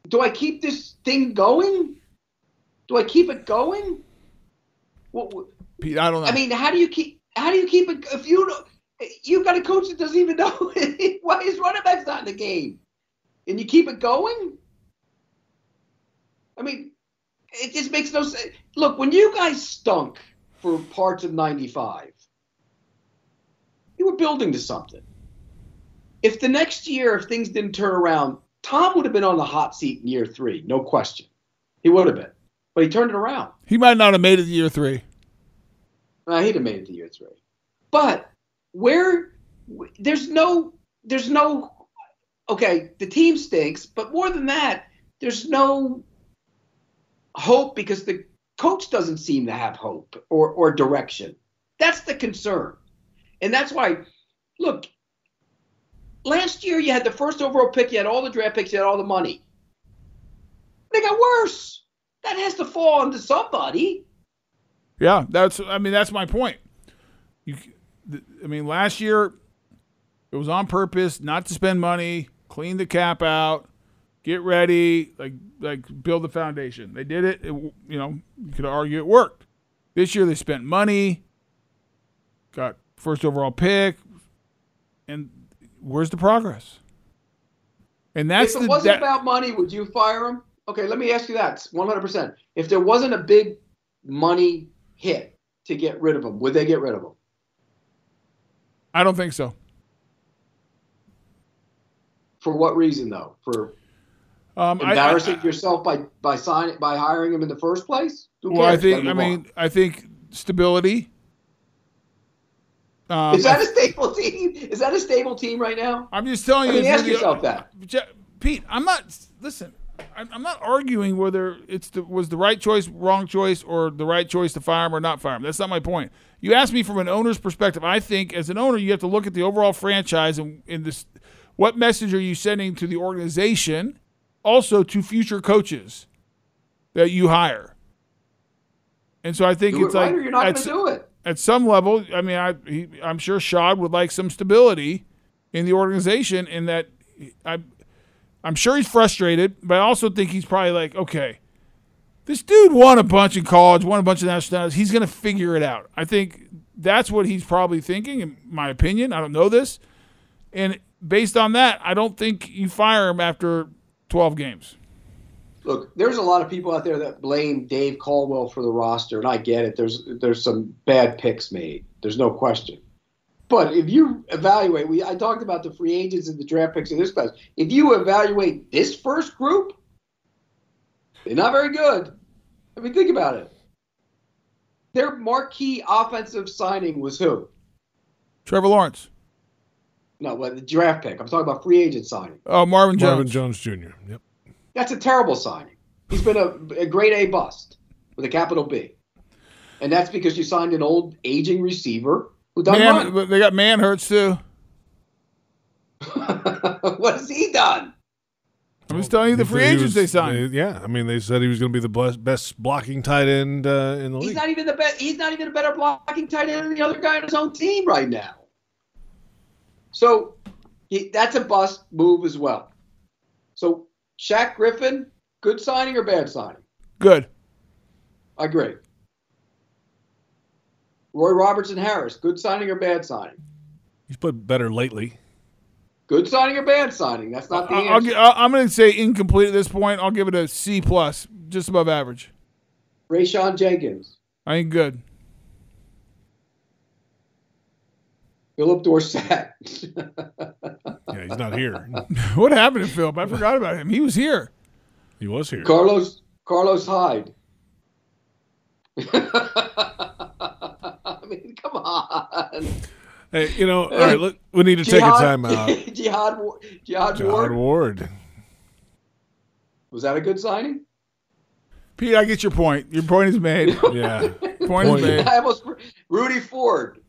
Do I keep this thing going? Do I keep it going? Pete, I don't know. I mean, how do you keep how do you keep it if you don't you've got a coach that doesn't even [laughs] know why his running back's not in the game. And you keep it going? I mean, it just makes no sense. Look, when you guys stunk for parts of 95, you were building to something. If the next year, if things didn't turn around, Tom would have been on the hot seat in year three, no question. He would have been. But he turned it around. he might not have made it to year three. Uh, he'd have made it to year three. But where there's no there's no okay, the team stinks, but more than that, there's no hope because the coach doesn't seem to have hope or, or direction. That's the concern. And that's why look, last year you had the first overall pick, you had all the draft picks, you had all the money. They got worse. That has to fall onto somebody. Yeah, that's. I mean, that's my point. You, I mean, last year it was on purpose, not to spend money, clean the cap out, get ready, like like build the foundation. They did it. it you know, you could argue it worked. This year they spent money, got first overall pick, and where's the progress? And that's if it the wasn't that- about money, would you fire him? Okay, let me ask you that 100%. If there wasn't a big money hit to get rid of him, would they get rid of him? I don't think so. For what reason, though? For Um, I- I- embarrassing yourself by by signing by hiring him in the first place? Who Well, I think. I move on. mean, I think stability. Um, is that a stable team? Is that a stable team right now? I'm just telling I you. mean, if ask yourself that. Pete, I'm not. Listen, I'm not arguing whether it's the, was the right choice, wrong choice, or the right choice to fire him or not fire him. That's not my point. You asked me from an owner's perspective. I think as an owner, you have to look at the overall franchise and in this. What message are you sending to the organization, also to future coaches that you hire? And so I think Do it's it right like or you're not going to do it. At some level, I mean, I he, I'm sure Shad would like some stability in the organization, in that I, I'm sure he's frustrated, but I also think he's probably like, okay, this dude won a bunch in college, won a bunch of nationalities. He's going to figure it out. I think that's what he's probably thinking, in my opinion. I don't know this, and based on that, I don't think you fire him after 12 games. Look, there's a lot of people out there that blame Dave Caldwell for the roster, and I get it. There's there's some bad picks made. There's no question. But if you evaluate, we I talked about the free agents and the draft picks in this class. If you evaluate this first group, they're not very good. I mean, think about it. Their marquee offensive signing was who? Trevor Lawrence, No, well, the draft pick. I'm talking about free agent signing. oh Marvin Jones, Marvin Jones Jr. Yep. That's a terrible signing. He's been a, a grade A bust with a capital B. And that's because you signed an old aging receiver who doesn't Man, run. they got man hurts too. [laughs] what has he done? I'm just telling you the free he agents was- they signed. yeah, I mean, they said he was going to be the best, best blocking tight end uh, in the He's league. He's not even the best. He's not even a better blocking tight end than the other guy on his own team right now. So he, that's a bust move as well. So Shaq Griffin, good signing or bad signing? Good. I agree. Roy Robertson Harris, good signing or bad signing? He's played better lately. Good signing or bad signing? That's not the I'll, I'll answer. gi- I'll- I'm going to say incomplete at this point. I'll give it a C plus, just above average. Rayshawn Jenkins, I ain't good. Phillip Dorsett. [laughs] Yeah, he's not here. [laughs] what happened to Phillip? I forgot about him. He was here. He was here. Carlos Carlos Hyde. [laughs] I mean, come on. Hey, you know, all right, look, we need to take a timeout. Jihad, Wa- Jihad Ward. Ward. Was that a good signing? Pete, I get your point. Your point is made. Yeah. Point is made. I almost Rudy Ford.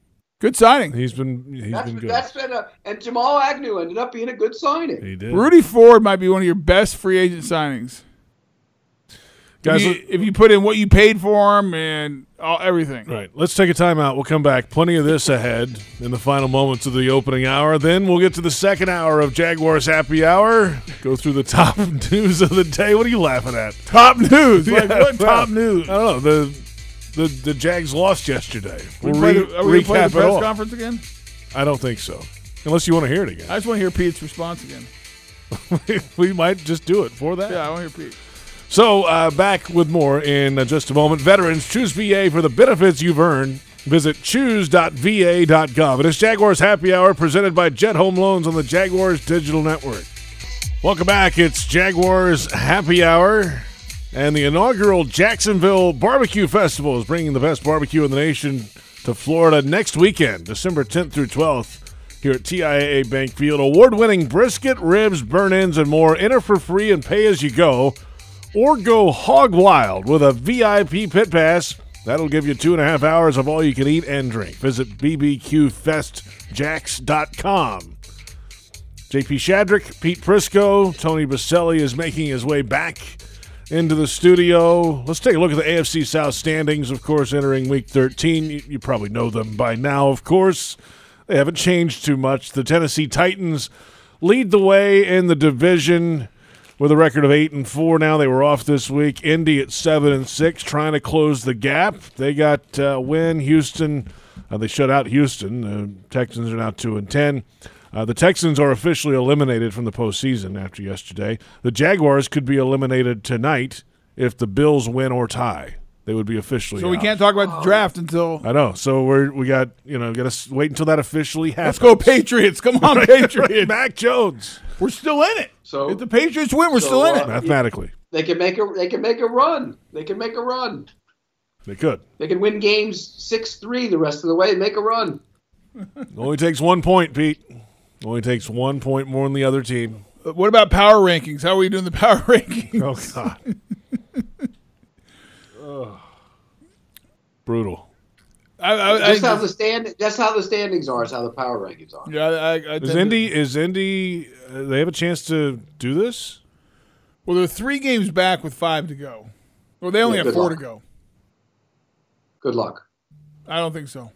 Good signing. He's been he's That's, been good. that's been a and Jamal Agnew ended up being a good signing. he did. Rudy Ford might be one of your best free agent signings. Guys, if, you, if you put in what you paid for him and all, everything. Right. Let's take a timeout. We'll come back. Plenty of this ahead in the final moments of the opening hour. Then we'll get to the second hour of Jaguars Happy Hour. Go through the top [laughs] news of the day. What are you laughing at? Top news. [laughs] Like Yeah, what well, top news? I don't know. The the the Jags lost yesterday. We We'll re- the, are we recap the press all. conference again? I don't think so. Unless you want to hear it again. I just want to hear Pete's response again. [laughs] we might just do it for that. Yeah, I want to hear Pete. So, uh, back with more in uh, just a moment. Veterans, choose VA for the benefits you've earned. Visit choose.va.gov. It is Jaguars Happy Hour presented by Jet Home Loans on the Jaguars Digital Network. Welcome back. It's Jaguars Happy Hour. And the inaugural Jacksonville Barbecue Festival is bringing the best barbecue in the nation to Florida next weekend, December 10th through 12th, here at TIAA Bank Field. Award winning brisket, ribs, burnt ends, and more. Enter for free and pay as you go or go hog wild with a VIP pit pass. That'll give you two and a half hours of all you can eat and drink. Visit bbqfestjacks.com. JP Shadrick, Pete Prisco, Tony Boselli is making his way back into the studio. Let's take a look at the AFC South standings, of course, entering week 13. You, probably know them by now, of course. They haven't changed too much. The Tennessee Titans lead the way in the division with a record of eight and four. Now they were off this week. Indy at seven and six, trying to close the gap. They got uh, win. Houston, uh, they shut out Houston. The Texans are now two and ten. Uh, the Texans are officially eliminated from the postseason after yesterday. The Jaguars could be eliminated tonight if the Bills win or tie. They would be officially. So we out. can't talk about the draft until. I know. So we're we got you know got to wait until that officially happens. Let's go Patriots! Come on, [laughs] Patriots! Mac Jones. We're still in it. So If the Patriots win, we're So, still in uh, it. Mathematically, they can make a they can make a run. They can make a run. they could. They can win games six three the rest of the way and make a run. Only takes one point, Pete. Only takes one point more than the other team. Uh, What about power rankings? How are we doing the [laughs] power rankings? Oh God. Ugh. [laughs] Brutal. I, I, I, That's how the stand. That's how the standings are. Is how the power rankings are. yeah, I, I, I Is tend to- Indy? Is Indy? Uh, they have a chance to do this? Well, they're three games back with five to go. Well, they only Yeah, have four luck. to go. Good luck. I don't think so.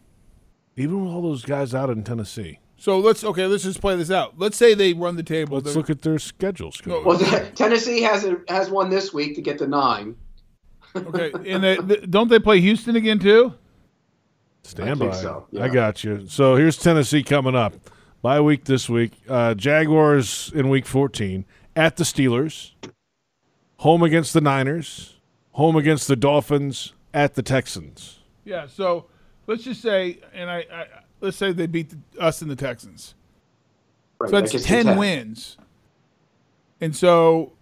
Even with all those guys out in Tennessee. So let's okay. Let's just play this out. Let's say they run the table. Let's They're- look at their schedules. going Well, Tennessee has a, has one this week to get to nine. Okay, [laughs] and they, th- don't they play Houston again too? Stand I think by. so, I got you. So here's Tennessee coming up. Bye week this week. Uh, Jaguars in week 14 at the Steelers, home against the Niners, home against the Dolphins, at the Texans. Yeah. So let's just say, and I, I let's say they beat the, us and the Texans. Right, So that's gets to ten wins. And so,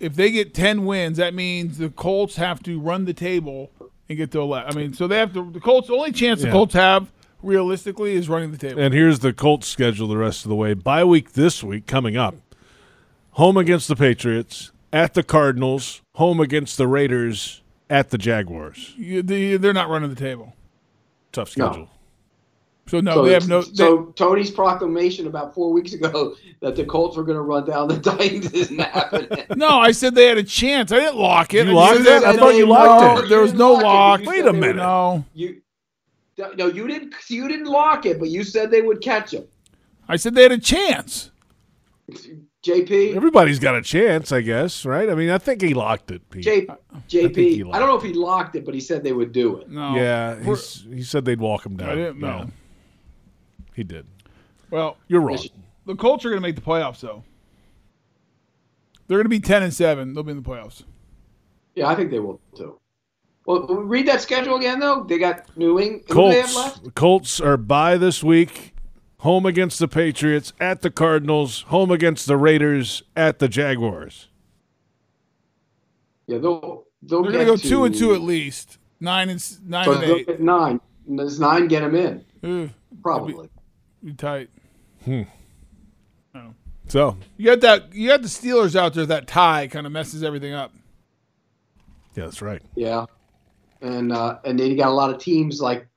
if they get ten wins, that means the Colts have to run the table and get to eleven. I mean, so they have to. The Colts. The only chance the Colts have realistically is running the table. And here's the Colts schedule the rest of the way. Bye week this week coming up. Home against the Patriots, at the Cardinals, home against the Raiders, at the Jaguars. You- they- they're not running the table. Tough No. Schedule. So no, so, they have no. They, so Tony's proclamation about four weeks ago [laughs] that the Colts were going to run down the [laughs] Titans isn't happening. [laughs] no, I said they had a chance. I didn't lock it. You I locked it? I thought you locked no, it. There was no lock lock. Wait a minute. No, You no, you didn't. You didn't lock it, but you said they would catch him. I said they had a chance. JP, Everybody's got a chance, I guess, right? I mean, I think he locked it, Pete. J, JP. locked I don't know if he locked it, but he said they would do it. No. yeah, he's, he said they'd walk him down. I didn't. no, No. He did. Well, You're wrong. the Colts are going to make the playoffs, though. They're going to be ten and seven. They'll be in the playoffs. Yeah, I think they will too. Well, read that schedule again, though. They got New England. Who they have left? Colts, Colts are by this week. Home against the Patriots, at the Cardinals, home against the Raiders, at the Jaguars. Yeah, they'll they'll They're going to go two and two at least. Nine and nine So and eight. get nine. Does nine get them in? Ooh, Probably. Be tight. hmm. So, You got that. You got the Steelers out there. That tie kind of messes everything up. yeah, that's right. Yeah, and uh, and then you got a lot of teams like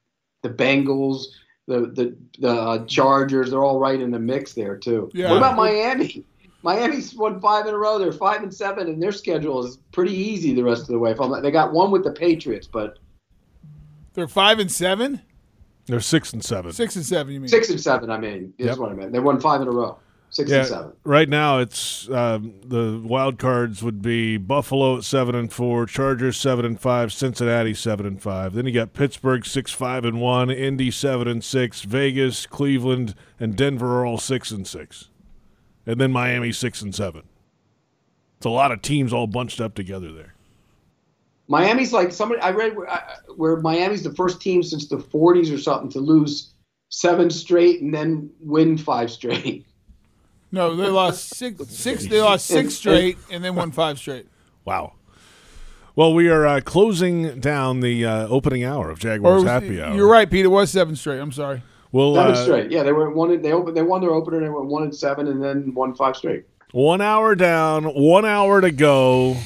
the Bengals, the the the uh, Chargers. They're all right in the mix there too. Yeah. What about Miami? Miami's won five in a row. They're five and seven, and their schedule is pretty easy the rest of the way. If I'm, they got one with the Patriots, but They're five and seven, They're six and seven. six and seven. You mean? six and seven. I mean, is Yep. what I meant. They won five in a row. Six Yeah, and seven. right now it's um, the wild cards would be Buffalo at seven and four, Chargers seven and five, Cincinnati seven and five. Then you got Pittsburgh six five and one, Indy seven and six, Vegas, Cleveland, and Denver are all six and six, and then Miami six and seven. It's a lot of teams all bunched up together there. Miami's like somebody I read where, I- where Miami's the first team since the 40s or something to lose seven straight and then win five straight. [laughs] No, they lost six. Six. They lost six [laughs] straight and then won five straight. Wow. Well, we are uh, closing down the uh, opening hour of Jaguars was- Happy Hour. You're right, Pete. It was seven straight. I'm sorry. We'll, Seven uh, straight. Yeah, they were one. They opened. They won their opener. And they went one and seven, and then won five straight. One hour down, one hour to go.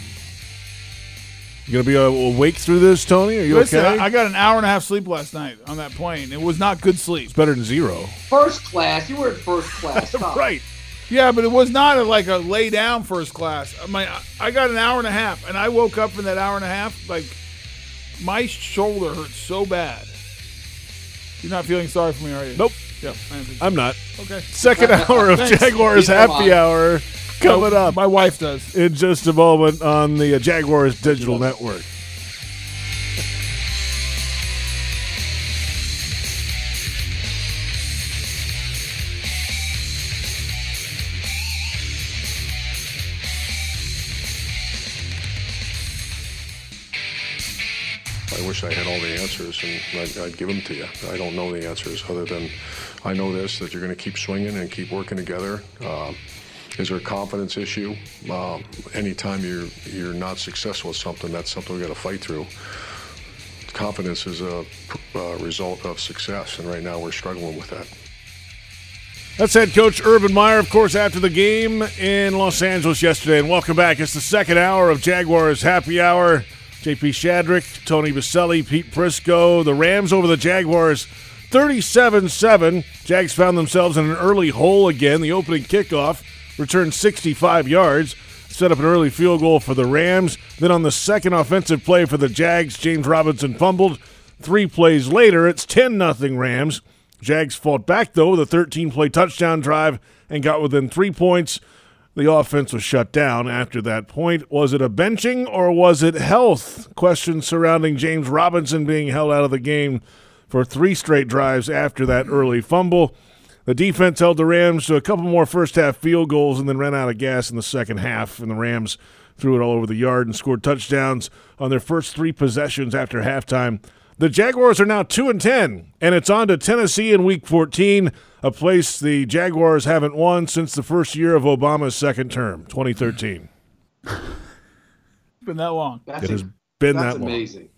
You gonna be uh, awake through this, Tony? Are you Listen, okay? I I got an hour and a half sleep last night on that plane. It was not good sleep. it's better than zero. First class. You were in first class. [laughs] Tom. Right. Yeah, but it was not a, like a lay down first class. I mean, I got an hour and a half, and I woke up in that hour and a half like my shoulder hurt so bad. You're not feeling sorry for me, are you? Nope. Yep. I am. Not. Okay. Second [laughs] hour of Jaguars Happy. Hour coming up My wife does. in just a moment on the uh, Jaguars Digital Network. I wish I had all the answers and I'd, I'd give them to you. I don't know the answers other than I know this that you're going to keep swinging and keep working together. Um, is there a confidence issue? Um, anytime you're you're not successful with something, that's something we got to fight through. Confidence is a uh, result of success, and right now we're struggling with that. That's head coach Urban Meyer, of course, after the game in Los Angeles yesterday. And welcome back. It's the second hour of Jaguars Happy Hour. JP Shadrick, Tony Boselli, Pete Prisco. The Rams over the Jaguars 37 7. Jags found themselves in an early hole again. The opening kickoff returned 65 yards, set up an early field goal for the Rams. Then on the second offensive play for the Jags, James Robinson fumbled. Three plays later, it's 10 0 Rams. Jags fought back, though, with a 13 play touchdown drive and got within three points. The offense was shut down after that point. Was it a benching or was it health? Questions surrounding James Robinson being held out of the game for three straight drives after that early fumble. The defense held the Rams to a couple more first half field goals and then ran out of gas in the second half, and the Rams threw it all over the yard and scored touchdowns on their first three possessions after halftime. The Jaguars are now 2 and 10, and it's on to Tennessee in week 14, a place the Jaguars haven't won since the first year of Obama's second term, 2013. it's Been that long. That's It has a- been that's that long. amazing.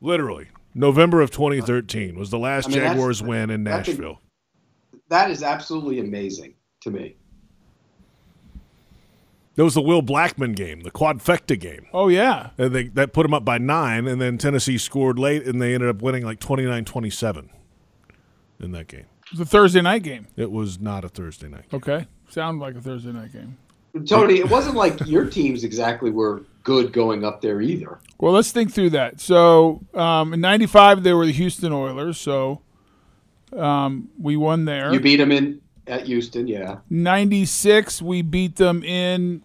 Literally. November of 2013 was the last I mean, that's- Jaguars win in that's a- Nashville. That is absolutely amazing to me. That was the Will Blackmon game, the quadfecta game. Oh yeah. And they, that put them up by nine, and then Tennessee scored late, and they ended up winning like 29 27 in that game. It was a Thursday night game. It was not a Thursday night. Okay. Sounded like a Thursday night game. Tony, it wasn't like your teams exactly were good going up there either. Well, let's think through that. So, um, in '95, they were the Houston Oilers. So, um, we won there. You beat them in at Houston, yeah. '96, we beat them in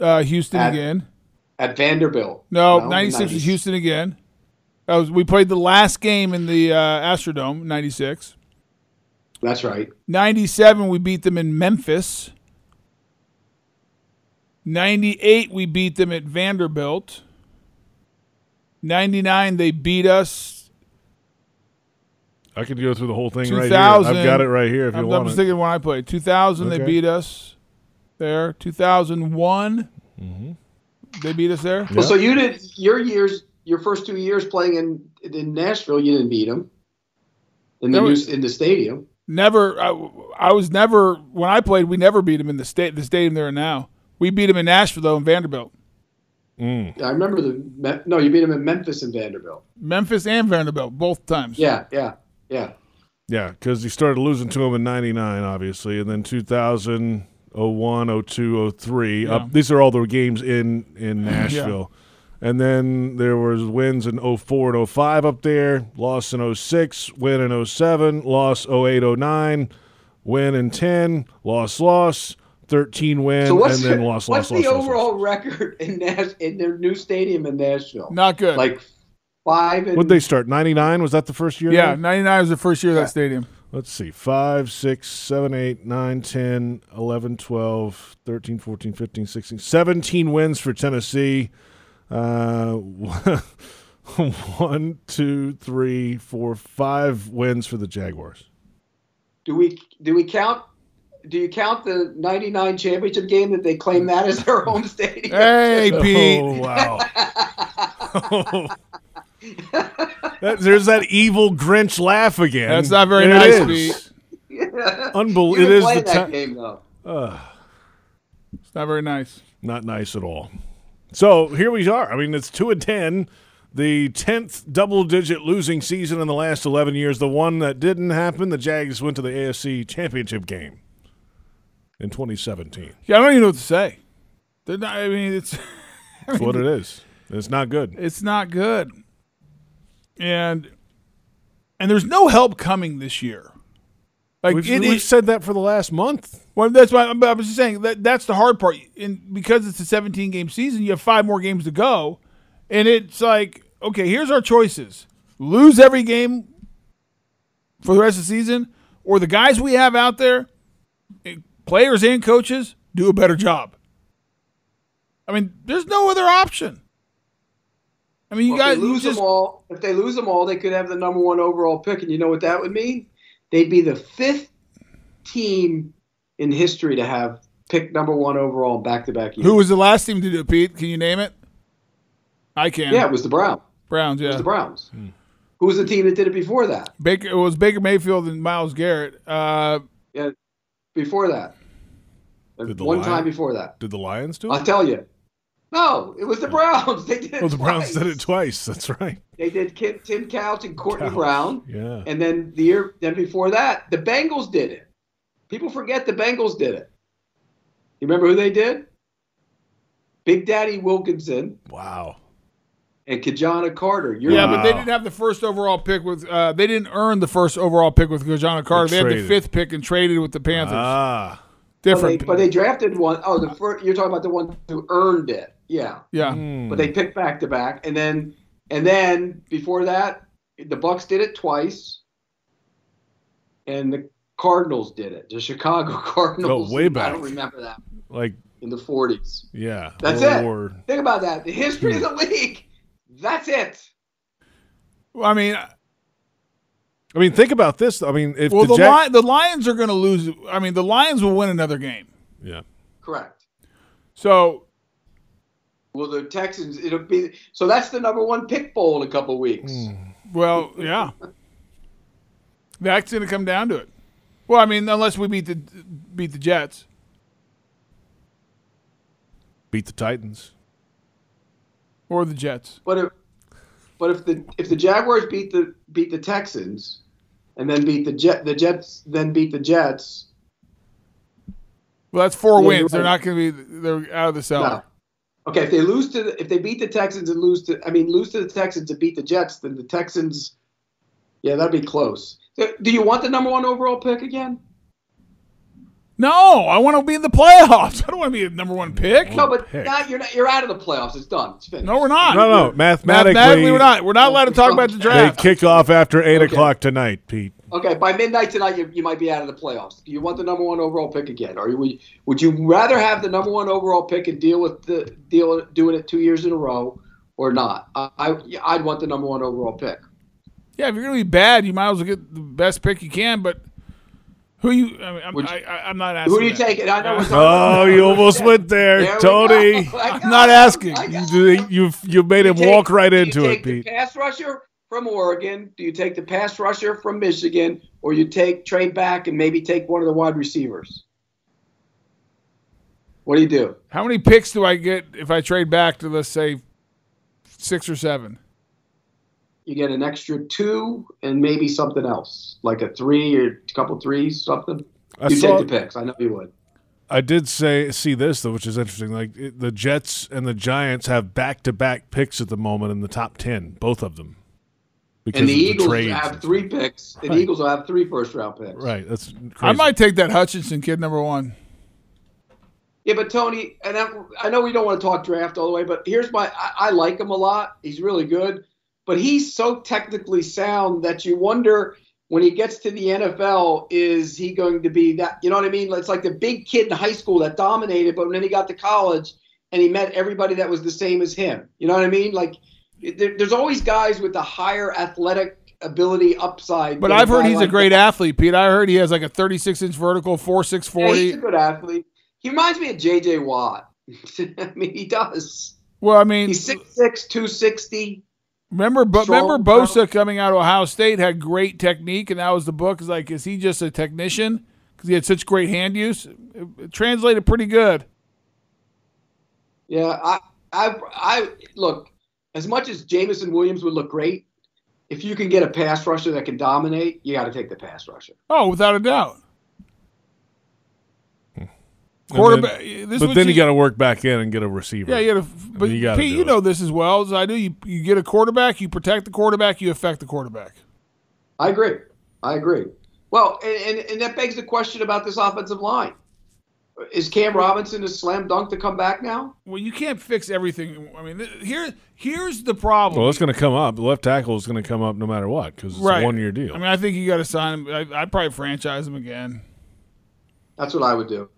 uh, Houston At- again. At Vanderbilt. No, No, '96 was 90s. Houston again. That was we played the last game in the uh, Astrodome. '96. That's right. 97 we beat them in Memphis. 98 we beat them at Vanderbilt. 99 they beat us. I could go through the whole thing right here. 2000 I've got it right here if you I'm, want I'm it. just thinking when I played. 2000 Okay. they beat us there. 2001 Mm-hmm. they beat us there. Well, so you did your years, your first two years playing in in Nashville. You didn't beat them in the That new, in the stadium. Never I, I was never when I played we never beat them in the state the stadium there now. We beat them in Nashville though in Vanderbilt. Mm. I remember the no. You beat them in Memphis and Vanderbilt. Memphis and Vanderbilt both times. Yeah, yeah. Yeah. Yeah, because he started losing to him in '99, obviously, and then 2000, 01, 02, 03. Yeah. Up, these are all the games in in Nashville. And then there was wins in 04 and 05 up there, loss in 06, win in 07, loss 08, 09, win in 10, loss, loss, 13 win, So what's and then the, loss, what's loss, the loss, loss, overall loss. record in Nash in their new stadium in Nashville? Not good. Like five and What'd they start? 99? Was that the first year? yeah, 99 was the first year of Yeah. that stadium. Let's see. 5, 6, 7, 8, 9, 10, 11, 12, 13, 14, 15, 16, 17 wins for Tennessee. Uh, [laughs] one, two, three, four, five wins for the Jaguars. do we do we count? Do you count the '99 championship game that they claim that as their home stadium? Hey, Pete. [laughs] Oh, wow. [laughs] That- there's that evil Grinch laugh again. That's not very There nice, [laughs] it is. Yeah. Unbelievable. You It didn't is play the that ti- game though. It's not very nice. Not nice at all. So here we are. I mean, it's two and ten, the tenth double-digit losing season in the last eleven years. The one that didn't happen, the Jags went to the AFC Championship game in 2017. Yeah, I don't even know what to say. Not, I mean, it's [laughs] That's what it is. It's not good. it's not good, and and there's no help coming this year. Like We've, it, we've it- said that for the last month. Well, that's why I was just saying that that's the hard part. And because it's a 17 game season, you have five more games to go, and it's like, okay, here's our choices: lose every game for the rest of the season, or the guys we have out there, eh, players and coaches, do a better job. I mean, there's no other option. I mean, you Well, guys if they lose just them all, if they lose them all, they could have the number one overall pick, and you know what that would mean? They'd be the fifth team in history to have picked number one overall back to back years. who was the last team to do it? Pete, can you name it? I can. Yeah, it was the Browns. Browns. It Yeah, was the Browns. Who was the team that did it before that? Baker. It was Baker Mayfield and Myles Garrett. Uh, Yeah, before that. Did the One Lions- time before that. Did the Lions do it? I'll tell you. No, it was the Browns. They did it Oh, the Browns twice. did it twice. That's right. They did Kim, Tim Couch and Courtney Couch, Brown. yeah. And then the year then before that, the Bengals did it. People forget the Bengals did it. You remember who they did? Big Daddy Wilkinson Wow. and Ki-Jana Carter. You're Yeah, but they didn't have the first overall pick with. Uh, they didn't earn the first overall pick with Ki-Jana Carter. They, They had the fifth pick and traded with the Panthers. Ah. but they, Different. but they drafted one oh the first, you're talking about the one who earned it. Yeah. yeah. Hmm. But they picked back to back, and then and then before that, the Bucks did it twice, and the Cardinals did it. The Chicago [laughs] Cardinals. Oh, way back. I don't remember that Like, in the 40s. yeah. That's or, it. Think about that. The history of the Hmm. league. That's it. Well, I mean, I mean, think about this. I mean, if well, the, the, Jag- Li- the Lions are going to lose. I mean, the Lions will win another game. yeah. Correct. So Well, the Texans. It'll be so. That's the number one pick bowl in a couple weeks. Hmm. Well, yeah. That's going to come down to it. Well, I mean, unless we beat the beat the Jets. Beat the Titans. or the Jets. But if but if the if the Jaguars beat the beat the Texans, and then beat the Jet the Jets, then beat the Jets. Well, that's four Yeah, wins. you're They're not going to be. They're out of the cellar. No. Okay, if they lose to if they beat the Texans and lose to I mean lose to the Texans and beat the Jets, then the Texans, yeah, that'd be close. Do you want the number one overall pick again? No, I want to be in the playoffs. [laughs] I don't want to be a number one pick. No, but pick. not, you're not, you're out of the playoffs. It's done. It's finished. No, we're not. No, no. Mathematically, Mathematically, we're not. We're not allowed to talk about the draft. They kick off after 8 Okay. o'clock tonight, Pete. Okay, by midnight tonight, you, you might be out of the playoffs. Do you want the number one overall pick again, or would would you rather have the number one overall pick and deal with the deal doing it two years in a row, or not? I, I I'd want the number one overall pick. Yeah, if you're going to be bad, you might as well get the best pick you can. But who you? I mean, I'm, Would I, you- I, I'm not asking. Who do you that. take? And I know we're talking Oh, you almost went there, There Tony. go. [laughs] I got I'm not asking. You do- You've you made him you take- walk right do you into it, take the Pete. pass rusher from Oregon? Do you take the pass rusher from Michigan, or you take trade back and maybe take one of the wide receivers? What do you do? How many picks do I get if I trade back to let's say six or seven? You get an extra two and maybe something else, like a three or a couple threes, something. I you saw- take the picks. I know you would. I did say see this though, which is interesting. Like it, the Jets and the Giants have back to back picks at the moment in the top ten, both of them. Because And the Eagles trades. have three picks. The Right. Eagles will have three first round picks. Right, that's crazy. I might take that Hutchinson kid number one. Yeah, but Tony, and I, I know we don't want to talk draft all the way, but here's my I, I like him a lot. He's really good, but he's so technically sound that you wonder when he gets to the NFL, is he going to be that? You know what I mean? It's like the big kid in high school that dominated, but then he got to college and he met everybody that was the same as him. You know what I mean? Like there, there's always guys with the higher athletic ability upside. But I've heard he's a great that. athlete, Pete. I heard he has like a 36 inch vertical, four six Yeah, he's a good athlete. He reminds me of J.J. Watt. [laughs] I mean, he does. Well, I mean, He's 6'6", 260. Remember, but remember Bosa coming out of Ohio State had great technique, and that was the book. Is like, is he just a technician because he had such great hand use? It, it translated pretty good. Yeah, I, I, I look. As much as Jameson Williams would look great, if you can get a pass rusher that can dominate, you got to take the pass rusher. Oh, without a doubt. And Quarterback. then- this but then you, you- got to work back in and get a receiver. Yeah, you got to. But you gotta Pete, do you it. know this as well as I do. You you get a quarterback, you protect the quarterback, you affect the quarterback. I agree. I agree. Well, and, and, and that begs the question about this offensive line. Is Cam Robinson a slam dunk to come back now? Well, you can't fix everything. I mean, here here's the problem. Well, it's going to come up. The left tackle is going to come up no matter what because it's right. a one year deal. I mean, I think you got to sign him. I, I'd probably franchise him again. That's what I would do.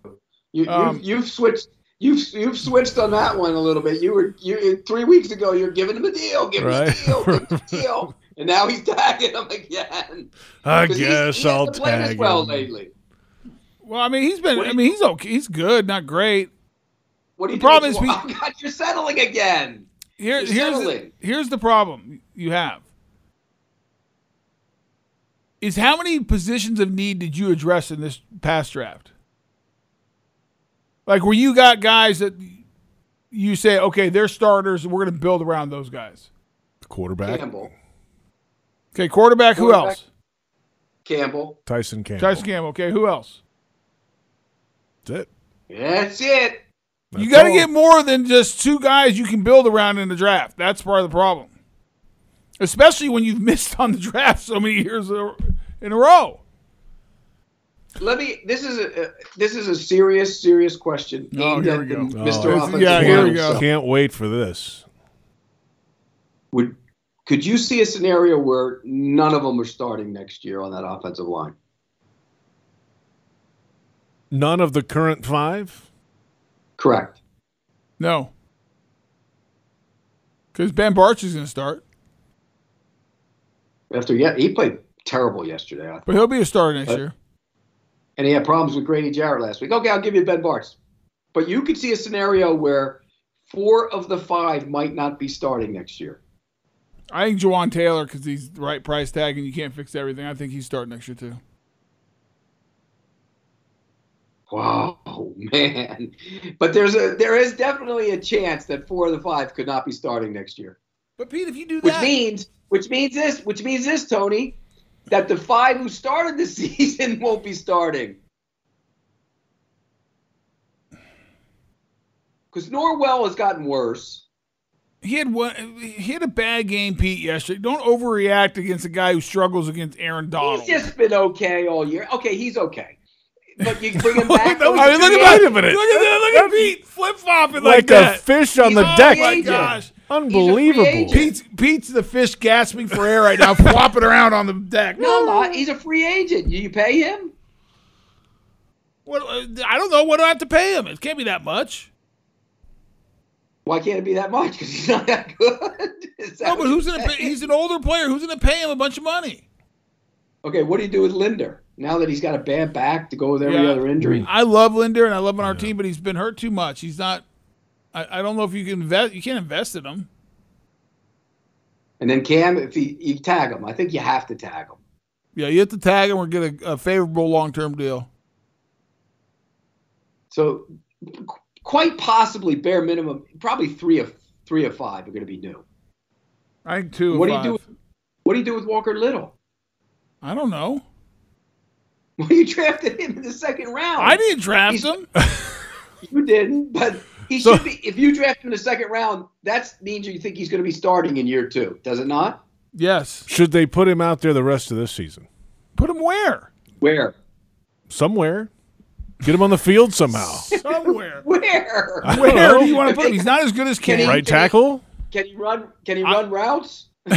You, Um, you've, you've switched. You've you've switched on that one a little bit. You were you three weeks ago. You're giving him a deal, giving him Right. a deal, giving him a [laughs] deal, and now he's tagging him again. I 'Cause he's- guess he I'll tag well him. lately. Well, I mean, he's been. I mean, he's okay. He's good, not great. What do you The problem is we- [laughs] oh God, you're settling again. Here, here's the, here's the problem you have. Is how many positions of need did you address in this past draft? Like, where you got guys that you say, okay, they're starters, we're going to build around those guys. Quarterback Campbell, Okay, quarterback. Who else? Campbell. Tyson Campbell. Tyson Campbell. Okay, who else? That's it. That's it. you got to get more than just two guys you can build around in the draft. That's part of the problem, especially when you've [laughs] missed on the draft so many years in a row. Let me. This is a this is a serious serious question. Oh, here we go. Mr. Oh, Offensive yeah, here we go. himself. Can't wait for this. Would could you see a scenario where none of them are starting next year on that offensive line? None of the current five. Correct. No. Because Ben Bartch is going to start, After yeah, he played terrible yesterday, I thought. but he'll be a starter next Uh, year. And he had problems with Grady Jarrett last week. Okay, I'll give you Ben Barnes. But you could see a scenario where four of the five might not be starting next year. I think Jawaan Taylor, because he's the right price tag and you can't fix everything, I think he's starting next year too. Wow, man! But there's a there is definitely a chance that four of the five could not be starting next year. But Pete, if you do Which that, means which means this which means this Tony, that the five who started the [laughs] season won't be starting. Because Norwell has gotten worse. he had one, he had a bad game, Pete, yesterday. Don't overreact against a guy who struggles against Aaron Donald. He's just been okay all year. Okay, he's okay. But you bring him [laughs] back. That I mean, look at a minute. Look at that! Look at Pete flip flopping like, Like, that. a fish on the deck. Oh my gosh! Unbelievable. Pete's Pete's the fish gasping for air right now, [laughs] flopping around on the deck. No, I'm not. He's a free agent. You pay him? What, uh, I don't know. What do I have to pay him? It can't be that much. Why can't it be that much? Because he's not that good. [laughs] That No, but who's gonna pay? He's an older player. Who's gonna pay him a bunch of money? Okay, what do you do with Linder now that he's got a bad back to go with every Yeah. other injury? I love Linder and I love him on our team, but he's been hurt too much. He's not. I, I don't know if you can invest. You can't invest in him. And then Cam, if he you tag him, I think you have to tag him. Yeah, you have to tag him or get a, a favorable long term deal. So qu- quite possibly, bare minimum, probably three of three of five are going to be new. I think two. What of do you five. do? What do you do with Walker Little? I don't know. Well, you drafted him in the second round. I didn't draft He's- him. [laughs] You didn't, but he So- should be. If you draft him in the second round, that means you think he's going to be starting in year two, does it not? yes. Should they put him out there the rest of this season? Put him where? Where? Somewhere. Get him on the field somehow. [laughs] Somewhere. [laughs] Where? Where do you want to put him? He's not as good as Can Cam. he- right tackle? Can he run? Can he run routes? [laughs]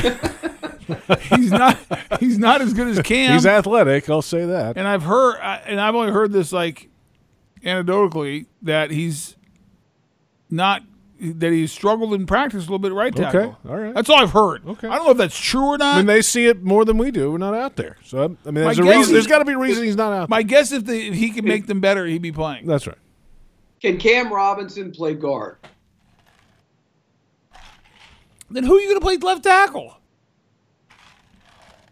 He's not. He's not as good as Cam. He's athletic, I'll say that. and I've heard, and I've only heard this like anecdotally that he's not that he struggled in practice a little bit right tackle. Okay, all right. That's all I've heard. Okay. I don't know if that's true or not. I mean, they see it more than we do. We're not out there. So, I mean, there's, My a reason, there's got to be a reason he's not out there. My guess if, the, if he can make them better, he'd be playing. That's right. Can Cam Robinson play guard? Then who are you going to play left tackle?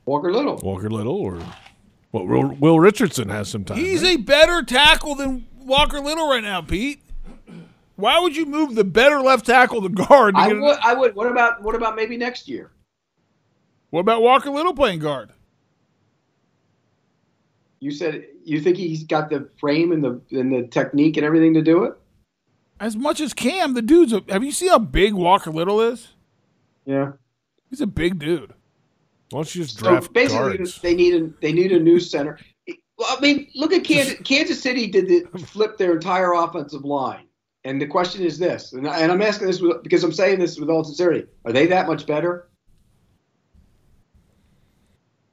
Walker Little. Walker Little or well, Will, Will Richardson has some time. He's right? a better tackle than Walker Little right now, Pete. Why would you move the better left tackle to guard? To I would. I would. What about? What about maybe next year? what about Walker Little playing guard? You said you think he's got the frame and the and the technique and everything to do it. As much as Cam, the dude's. A, have you seen how big Walker Little is? Yeah. He's a big dude. Why don't you just So draft basically, guards? they need a they need a new center. Well, I mean, look at Kansas. Kansas City did the flip their entire offensive line, and the question is this, and, I, and I'm asking this with, because I'm saying this with all sincerity: Are they that much better?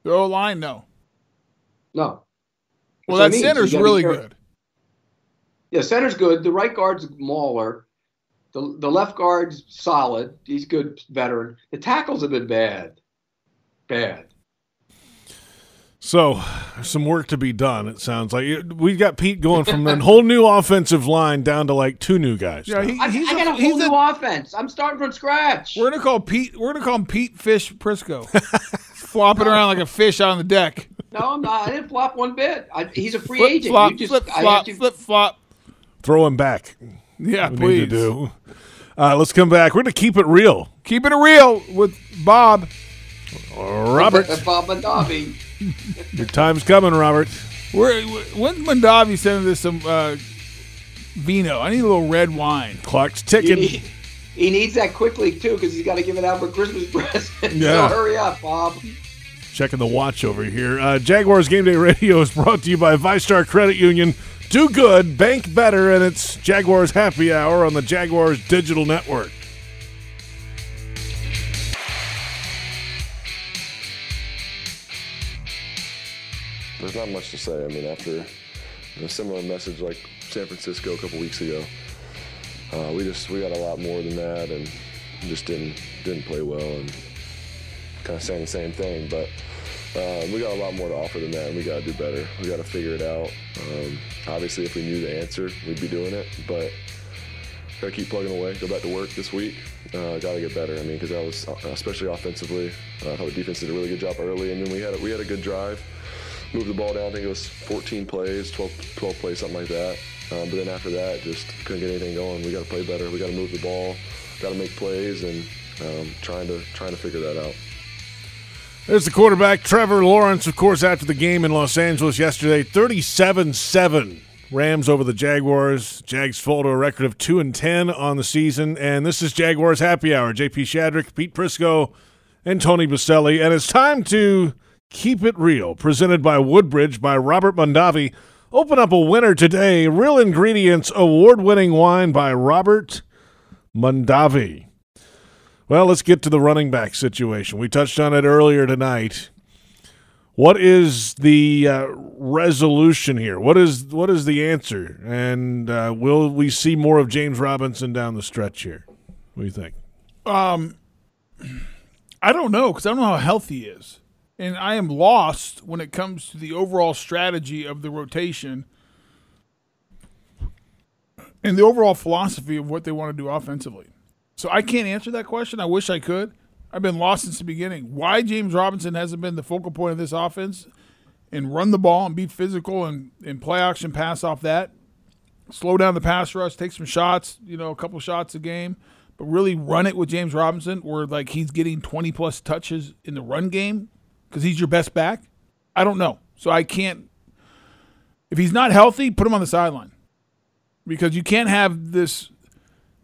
The O line, no. No. Well, what I that mean. Center's really good. Yeah, center's good. The right guard's Mauler. The the left guard's solid. He's good veteran. The tackles have been bad, bad. So, some work to be done. It sounds like we got Pete going from a whole new offensive line down to like two new guys. Yeah, he, I, he's I a, got a whole new a, offense. I'm starting from scratch. We're gonna call Pete. We're gonna call him Pete Fish Prisco, [laughs] flopping around like a fish on the deck. No, I'm not. I didn't flop one bit. I, he's a free Flip agent. flop, you just, flip flop, to- flip flop. Throw him back. Yeah, We please need to do. Uh, let's come back. We're going to keep it real. keep it real with Bob. Robert, Bob Mondavi. [laughs] your time's coming, Robert. We're, when's Mondavi sending us some uh, vino? I need a little red wine. Clock's He, ticking. need- he needs that quickly too because he's got to give it out for Christmas [laughs] present. Yeah. So hurry up, Bob. Checking the watch over here. Uh, Jaguars Game Day Radio is brought to you by VyStar Credit Union. Do good, bank better, and it's Jaguars Happy Hour on the Jaguars Digital Network. There's not much to say. I mean, after a similar message like San Francisco a couple weeks ago, uh, we just we got a lot more than that, and just didn't didn't play well, and kind of saying the same thing. But uh, we got a lot more to offer than that, and we got to do better. We got to figure it out. Um, obviously, if we knew the answer, we'd be doing it, but. Gotta keep plugging away. Go back to work this week. Uh, gotta get better. I mean, because that was especially offensively. Uh, I thought the defense did a really good job early, and then we had a, we had a good drive moved the ball down. I think it was 14 plays, 12, 12 plays, something like that. Um, but then after that, just couldn't get anything going. We got to play better. We got to move the ball. Got to make plays, and um, trying to trying to figure that out. There's the quarterback, Trevor Lawrence, of course, after the game in Los Angeles yesterday. 37 7 Rams over the Jaguars. Jags fall to a record of 2 and 10 on the season. And this is Jaguars Happy Hour. JP Shadrick, Pete Prisco, and Tony Boselli. And it's time to keep it real, presented by Woodbridge by Robert Mondavi. Open up a winner today. Real Ingredients award winning wine by Robert Mondavi. Well, let's get to the running back situation. We touched on it earlier tonight. What is the uh, resolution here? What is what is the answer? And uh, will we see more of James Robinson down the stretch here? What do you think? Um, I don't know because I don't know how healthy he is, and I am lost when it comes to the overall strategy of the rotation and the overall philosophy of what they want to do offensively. So I can't answer that question. I wish I could. I've been lost since the beginning. Why James Robinson hasn't been the focal point of this offense and run the ball and be physical and, and play action pass off that, slow down the pass rush, take some shots, you know, a couple shots a game. but really run it with James Robinson, where like he's getting twenty plus touches in the run game because he's your best back. I don't know, so I can't. If he's not healthy, put him on the sideline because you can't have this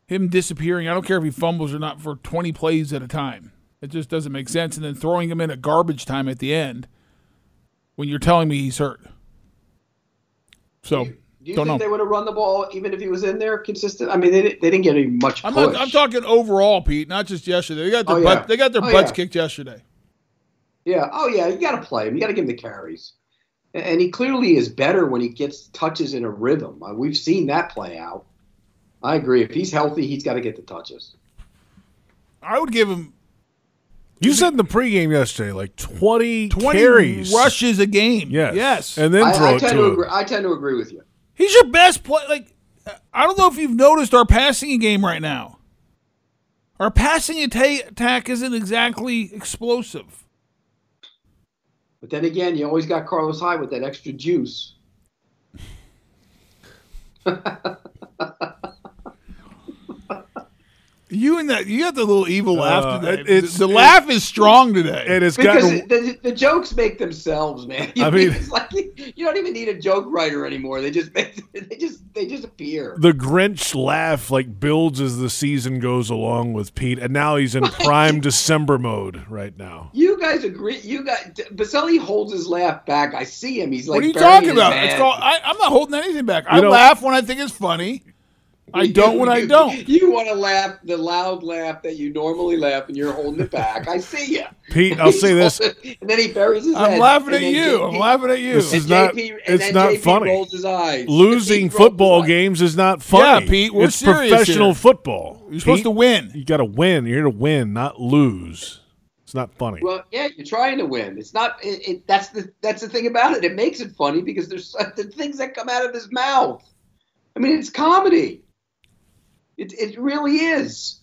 him disappearing. I don't care if he fumbles or not for twenty plays at a time. It just doesn't make sense. And then throwing him in at garbage time at the end when you're telling me he's hurt. So Do you don't think know. they would have run the ball even if he was in there consistent? I mean, they, didn't- they didn't get any much I'm, not, I'm talking overall, Pete, not just yesterday. They got their Oh, butt, yeah. they got their Oh, butts yeah. kicked yesterday. Yeah. Oh, yeah. You got to play him. You got to give him the carries. And- And he clearly is better when he gets touches in a rhythm. Uh, We've seen that play out. I agree. If he's healthy, he's got to get the touches. I would give him You said in the pregame yesterday, like 20, 20 carries. rushes a game. Yes. Yes. And then I, throw I it tend to to him. agree. I tend to agree with you. He's your best play. Like, I don't know if you've noticed our passing game right now. Our passing attack isn't exactly explosive. But then again, you always got Carlos Hyde with that extra juice. [laughs] You and that, you got the little evil laugh Uh, today. it- it's- the it- laugh is strong today. And it's Because gotten the, the jokes make themselves, man. I [laughs] mean- [laughs] it's like you don't even need a joke writer anymore. They just make [laughs] they just they just appear. the Grinch laugh like builds as the season goes along with Pete, and now he's in prime December mode right now. You guys agree? You guys, Boselli holds his laugh back. I see him. He's like, what are you talking about? It's called, I, I'm not holding anything back. I know- laugh when I think it's funny. [laughs] I don't when I don't. [laughs] You want to laugh the loud laugh that you normally laugh, and you're holding it back. I see you. Pete, I'll say this: and then he buries his head. I'm laughing at you. I'm laughing at you. This is not- JP it's not JP funny. Rolls his eyes. losing football games is not funny. Yeah, Pete, we're it's professional here. football. You're supposed to win. You got to win. You're here to win, not lose. It's not funny. Well, yeah, you're trying to win. It's not. It, it, that's the that's the thing about it. It makes it funny because there's the things that come out of his mouth. I mean, it's comedy. It it really is.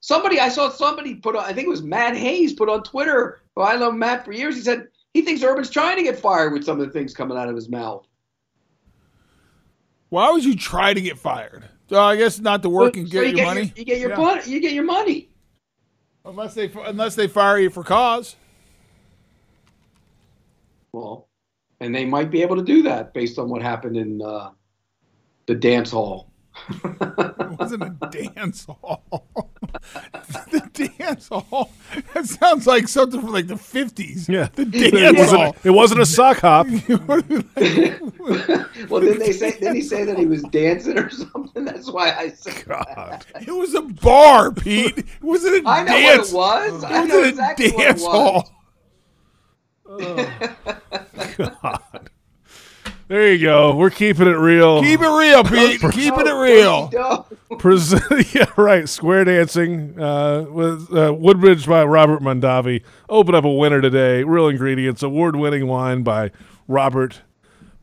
Somebody I saw somebody put on. I think it was Matt Hayes put on Twitter. Well, I love Matt for years. He said he thinks Urban's trying to get fired with some of the things coming out of his mouth. Why would you try to get fired? So I guess not to work and So get you your money. you get your Yeah. money. You get your money. Unless they unless they fire you for cause. Well, and they might be able to do that based on what happened in uh, the dance hall. [laughs] It wasn't a dance hall. [laughs] the dance hall. That sounds like something from like the fifties. yeah, The it dance hall. wasn't, it wasn't a sock hop. [laughs] [laughs] Well, didn't they say? Didn't he say that he was dancing or something? That's why I said. God. It was a bar, Pete. It wasn't a I know dance. what it was. I It know wasn't exactly a what it dance was. hall. Oh. God. There you go. We're keeping it real. Keep it real, Pete. Keeping it real. Present, [laughs] yeah, right. Square dancing uh, with uh, Woodbridge by Robert Mondavi. Open up a winner today. Real ingredients, award-winning wine by Robert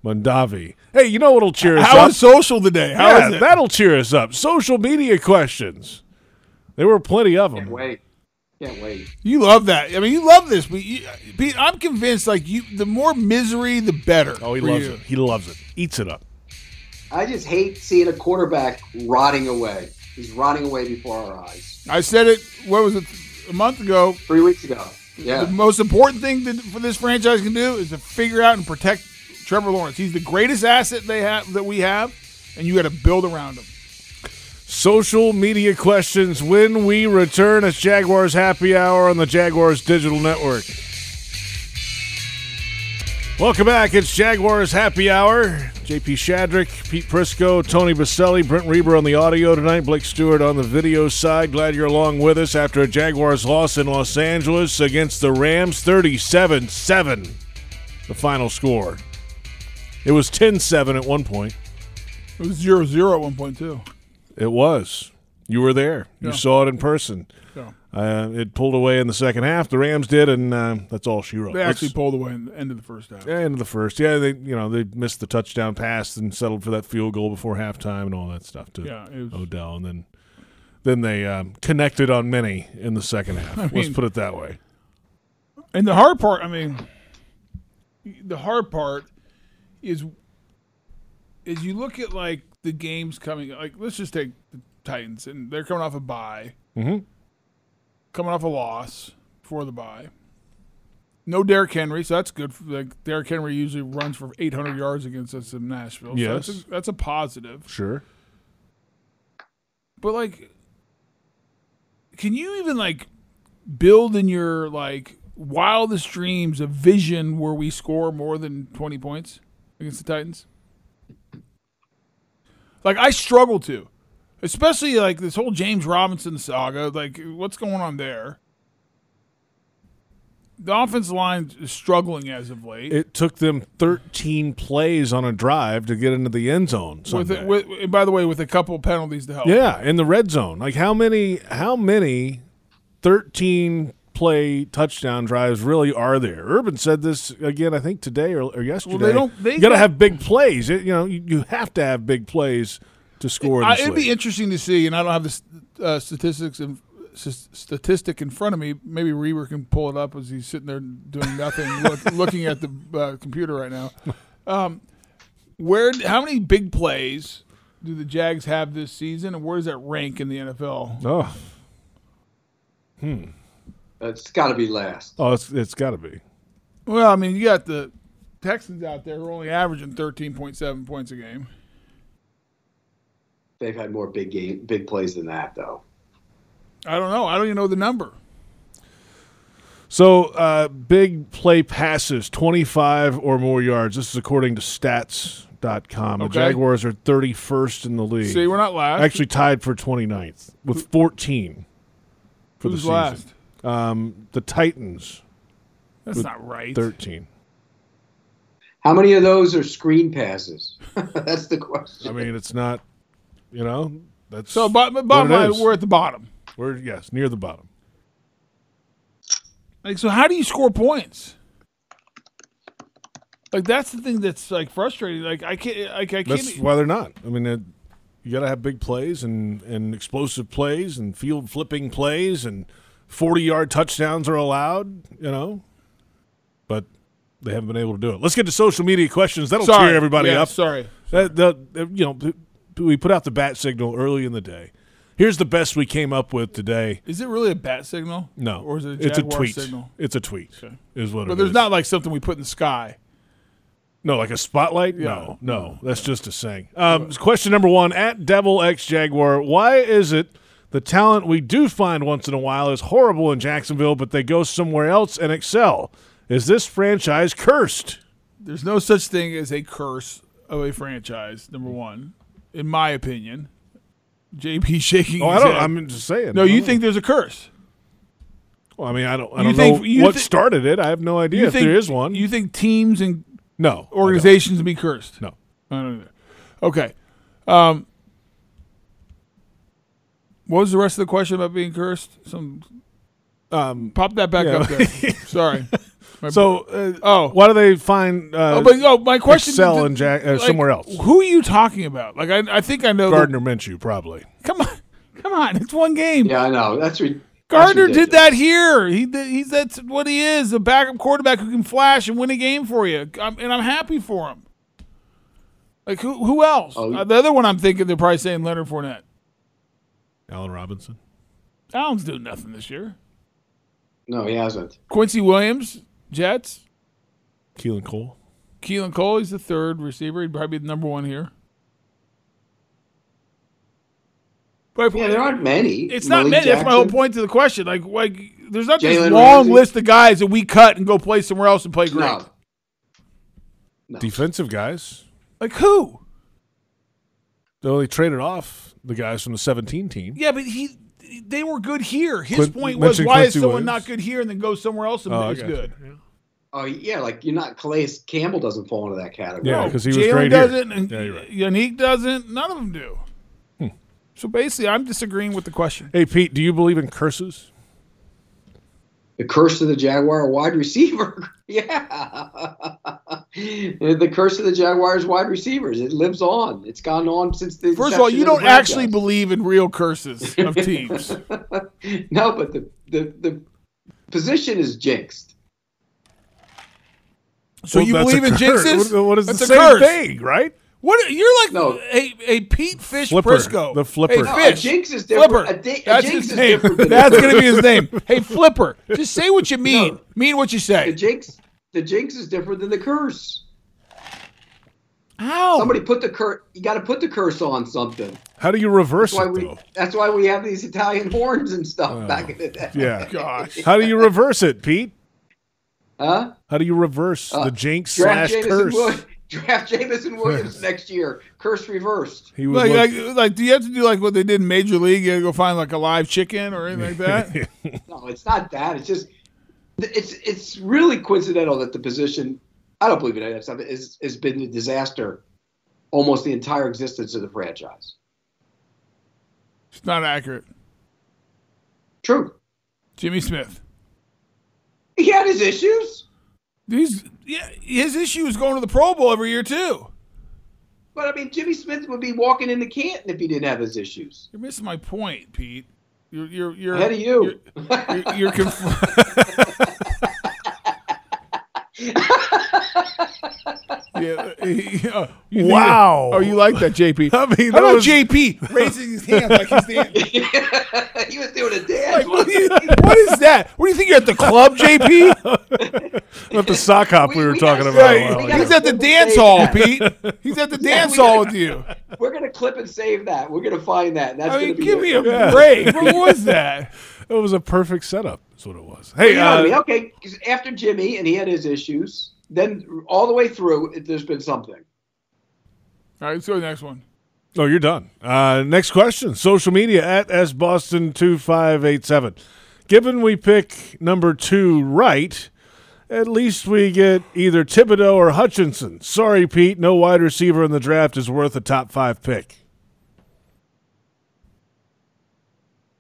Mondavi. Hey, you know what'll cheer us How up? was social today? How yeah, is it? that'll cheer us up. Social media questions. There were plenty of Can't them. wait. Can't wait. You love that. I mean, you love this, but you, Pete, I'm convinced like you, the more misery, the better. Oh, he loves you. it. He loves it. Eats it up. I just hate seeing a quarterback rotting away. He's rotting away before our eyes. I said it. What was it? A month ago. Three weeks ago. Yeah. The most important thing that, for this franchise can do is to figure out and protect Trevor Lawrence. He's the greatest asset they have that we have, and you got to build around him. Social media questions when we return. It's Jaguars Happy Hour on the Jaguars Digital Network. Welcome back. It's Jaguars Happy Hour. JP Shadrick, Pete Prisco, Tony Boselli, Brent Reber on the audio tonight, Blake Stewart on the video side. Glad you're along with us after a Jaguars loss in Los Angeles against the Rams 37 7. The final score. It was 10 7 at one point. It was zero zero at one point too. It was. You were there. You Yeah. saw it in person. Yeah. Uh, it pulled away in the second half. The Rams did, and uh, that's all she wrote. They actually Let's- pulled away in the end of the first half. yeah, end of the first. Yeah, they you know they missed the touchdown pass and settled for that field goal before halftime and all that stuff to Yeah, was- Odell, and then then they um, connected on many in the second half. [laughs] Let's mean- put it that way. And the hard part, I mean, the hard part is is you look at like the games coming. Like let's just take the Titans, and they're coming off a bye. Mhm. coming off a loss for the bye. No Derrick Henry, so that's good. For, like Derrick Henry usually runs for 800 yards against us in Nashville. So Yes. that's a, that's a positive. Sure. But like, can you even like build in your like wildest dreams a vision where we score more than 20 points against the Titans? Like I struggle to, especially like this whole James Robinson saga. Like, what's going on there? The offensive line is struggling as of late. It took them 13 plays on a drive to get into the end zone. with, Sunday. it, with by the way, with a couple of penalties to help. Yeah, in the red zone. Like how many how many 13 play touchdown drives really are there? Urban said this again I think today or, or yesterday. don't- they you got to have big plays. It- you know, you, you have to have big plays to score in I, it'd be interesting to see, and I don't have the uh, statistics and s- statistic in front of me. Maybe Reber can pull it up as he's sitting there doing nothing, [laughs] look, looking at the uh, computer right now. Um, where? How many big plays do the Jags have this season, and where does that rank in the NFL? Oh. It's got to be last. Oh, it's it's got to be. Well, I mean, you got the Texans out there who are only averaging thirteen point seven points a game. They've had more big game, big plays than that, though. I don't know. I don't even know the number. So, uh, big play passes, 25 or more yards. This is according to stats.com. The Okay. Jaguars are 31st in the league. See, we're not last. Actually tied for 29th with 14 for Who's the season. last? Um, the Titans, That's not right. 13. How many of those are screen passes? [laughs] That's the question. I mean, it's not, you know, that's So, bo- what bottom it line, is. we're at the bottom. We're, yes, near the bottom. Like, so how do you score points? Like, that's the thing that's like frustrating. Like, I can't. Like, I can't. That's why they're not. I mean, it, you got to have big plays and, and explosive plays and field flipping plays and 40 yard touchdowns are allowed, you know, but they haven't been able to do it. Let's get to social media questions. That'll Sorry. cheer everybody Yeah, up. sorry. That, that- that- you know, we put out the bat signal early in the day. Here's the best we came up with today. Is it really a bat signal? No, or is it a it's a tweet. signal? It's a tweet. Is what But there's is. not like something we put in the sky. No, like a spotlight? No, no. That's just a saying. Um, question number one at Devil X Jaguar. Why is it the talent we do find once in a while is horrible in Jacksonville, but they go somewhere else and excel? Is this franchise cursed? There's no such thing as a curse of a franchise. Number one, in my opinion. JP [laughs] shaking. Oh, I don't. Head. I'm just saying. No, you think there's a curse? Well, I mean, I don't. I You don't think- know what thi- started it. I have no idea You if think there is one. You think teams and no organizations be cursed? No. I don't know. Okay. Um, what was the rest of the question about being cursed? Some Um, pop that back yeah. up there. [laughs] Sorry. My- so, uh, oh, why do they find uh, oh, but oh, my question excel did- in Jack, uh, like, somewhere else? Who are you talking about? Like, I, I think I know. the- Gardner Minshew, probably. come on, [laughs] come on. It's one game. Yeah, I know. That's re- Gardner that's did that here. He he's that's what he is, a backup quarterback who can flash and win a game for you. I'm, and I'm happy for him. Like who who else? Oh. Uh, the other one I'm thinking they're probably saying Leonard Fournette. Allen Robinson. Allen's doing nothing this year. No, he hasn't. Quincy Williams, Jets. Keelan Cole. Keelan Cole, he's the third receiver. He'd probably be the number one here. But Yeah, there aren't many. It's not Malik many. That's my whole point to the question. Like, like there's not this long Ramsey. list of guys that we cut and go play somewhere else and play great. No. No. Defensive guys. Like who? They only traded off the guys from the 17 team. Yeah, but he they were good here. His Quin- point was mentioned why is someone Williams. not good here and then go somewhere else and Oh, I is gotcha. good? Oh, yeah, like you're not Calais Campbell doesn't fall into that category. Yeah, because he was Jalen great here. doesn't, and Yeah, you're right. Yannick doesn't. None of them do. Hmm. So basically, I'm disagreeing with the question. Hey, Pete, do you believe in curses? The curse of the Jaguar wide receiver. [laughs] yeah. the curse of the Jaguars wide receivers. It lives on. It's gone on since the First of all, you the don't actually franchise. believe in real curses of [laughs] teams. no, but the, the, the position is jinxed. So Well, you believe in curse. jinxes? What, what is That's the same curse. thing, right? What you're like No. a, a Pete Fish Flipper. Prisco. The Flipper. Hey, No, a Fish. jinx is different. Flipper. A di- a That's jinx his is name. different than That's gonna be his name. [laughs] Hey, Flipper. Just say what you mean. No. Mean what you say. The jinx, the jinx is different than the curse. How? Somebody put the curse. You got to put the curse on something. How do you reverse That's why it we. though? That's why we have these Italian horns and stuff back in the day. Yeah. [laughs] Gosh. How do you reverse it, Pete? Huh? How do you reverse Uh, the jinx slash Jameson curse? Wood. Draft Jameson Williams next year. Curse reversed. He was Like, look- like, like, do you have to do like what they did in Major League? You gotta go find like a live chicken or anything like that. [laughs] No, it's not that. It's just it's it's really coincidental that the position. I don't believe it. It's, it's, it's been a disaster almost the entire existence of the franchise. it's not accurate. True. Jimmy Smith. He had his issues, He's yeah. His issue is going to the Pro Bowl every year too. but I mean, Jimmy Smith would be walking into Canton if he didn't have his issues. You're missing my point, Pete. You're you're you're Ahead of you. You're, you're, you're conf- [laughs] [laughs] [laughs] yeah, uh, [laughs] you think- Wow. Oh, you like that, JP? [laughs] I mean, How that about was- JP raising his hand like he's dancing? he was doing a dance. What, is, what is that? What do you think you're at the club, JP? Not the sock hop we, We- were we talking got- about. we a while got- ago. He's at the dance hall, that. Pete. He's at the Yeah, dance hall gotta- with you. We're gonna clip and save that. We're gonna find that. That's I mean, gonna be give it. me a break. What was that? It was a perfect setup. That's what it was. Well, Hey, you know what I mean? uh, Okay, 'cause after Jimmy and he had his issues, then all the way through, it, there's been something. All right, let's go to the next one. oh, you're done. Uh, next question. Social media at sboston2587. Given we pick number two right, at least we get either Thibodeaux or Hutchinson. Sorry, Pete, no wide receiver in the draft is worth a top five pick.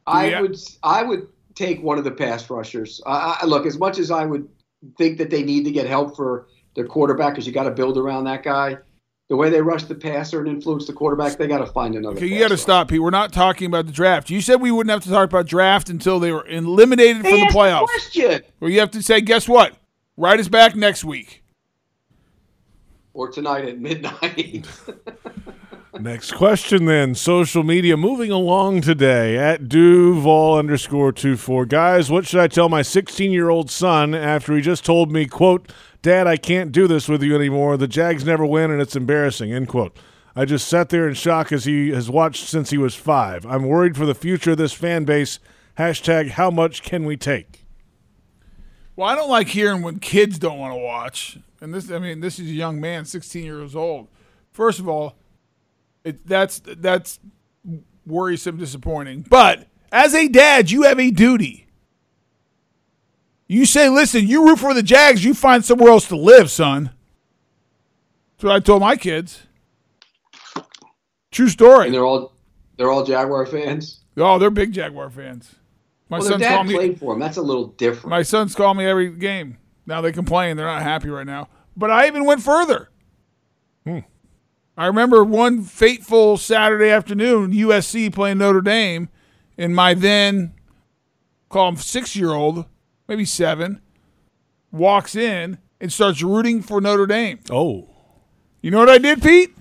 I Yeah. would I would take one of the pass rushers. I, I, look, as much as I would think that they need to get help for their quarterback, because you got to build around that guy. The way they rush the passer and influence the quarterback, they got to find another. Okay, you got to stop, Pete. We're not talking about the draft. You said we wouldn't have to talk about draft until they were eliminated They from the playoffs. question. Well, you have to say, guess what? Write us back next week. Or tonight at midnight. [laughs] Next question then. Social media moving along today at Duval underscore two four. Guys, what should I tell my 16 year old son after he just told me, quote, Dad, I can't do this with you anymore. The Jags never win and it's embarrassing, end quote. I just sat there in shock as he has watched since he was five. I'm worried for the future of this fan base. Hashtag how much can we take? Well, I don't like hearing when kids don't want to watch. And this, I mean, this is a young man, 16 years old. First of all, it, that's that's worrisome, disappointing. But as a dad, you have a duty. You say, listen, you root for the Jags, you find somewhere else to live, son. That's what I told my kids. True story. and they're all they're all Jaguar fans. Oh, they're big Jaguar fans. My Well, son's call dad me. played for him. That's a little different. My sons call me every game. Now they complain. They're not happy right now. But I even went further. Hmm. I remember one fateful Saturday afternoon, USC playing Notre Dame, and my then, call him six year old, maybe seven, walks in and starts rooting for Notre Dame. Oh. You know what I did, Pete?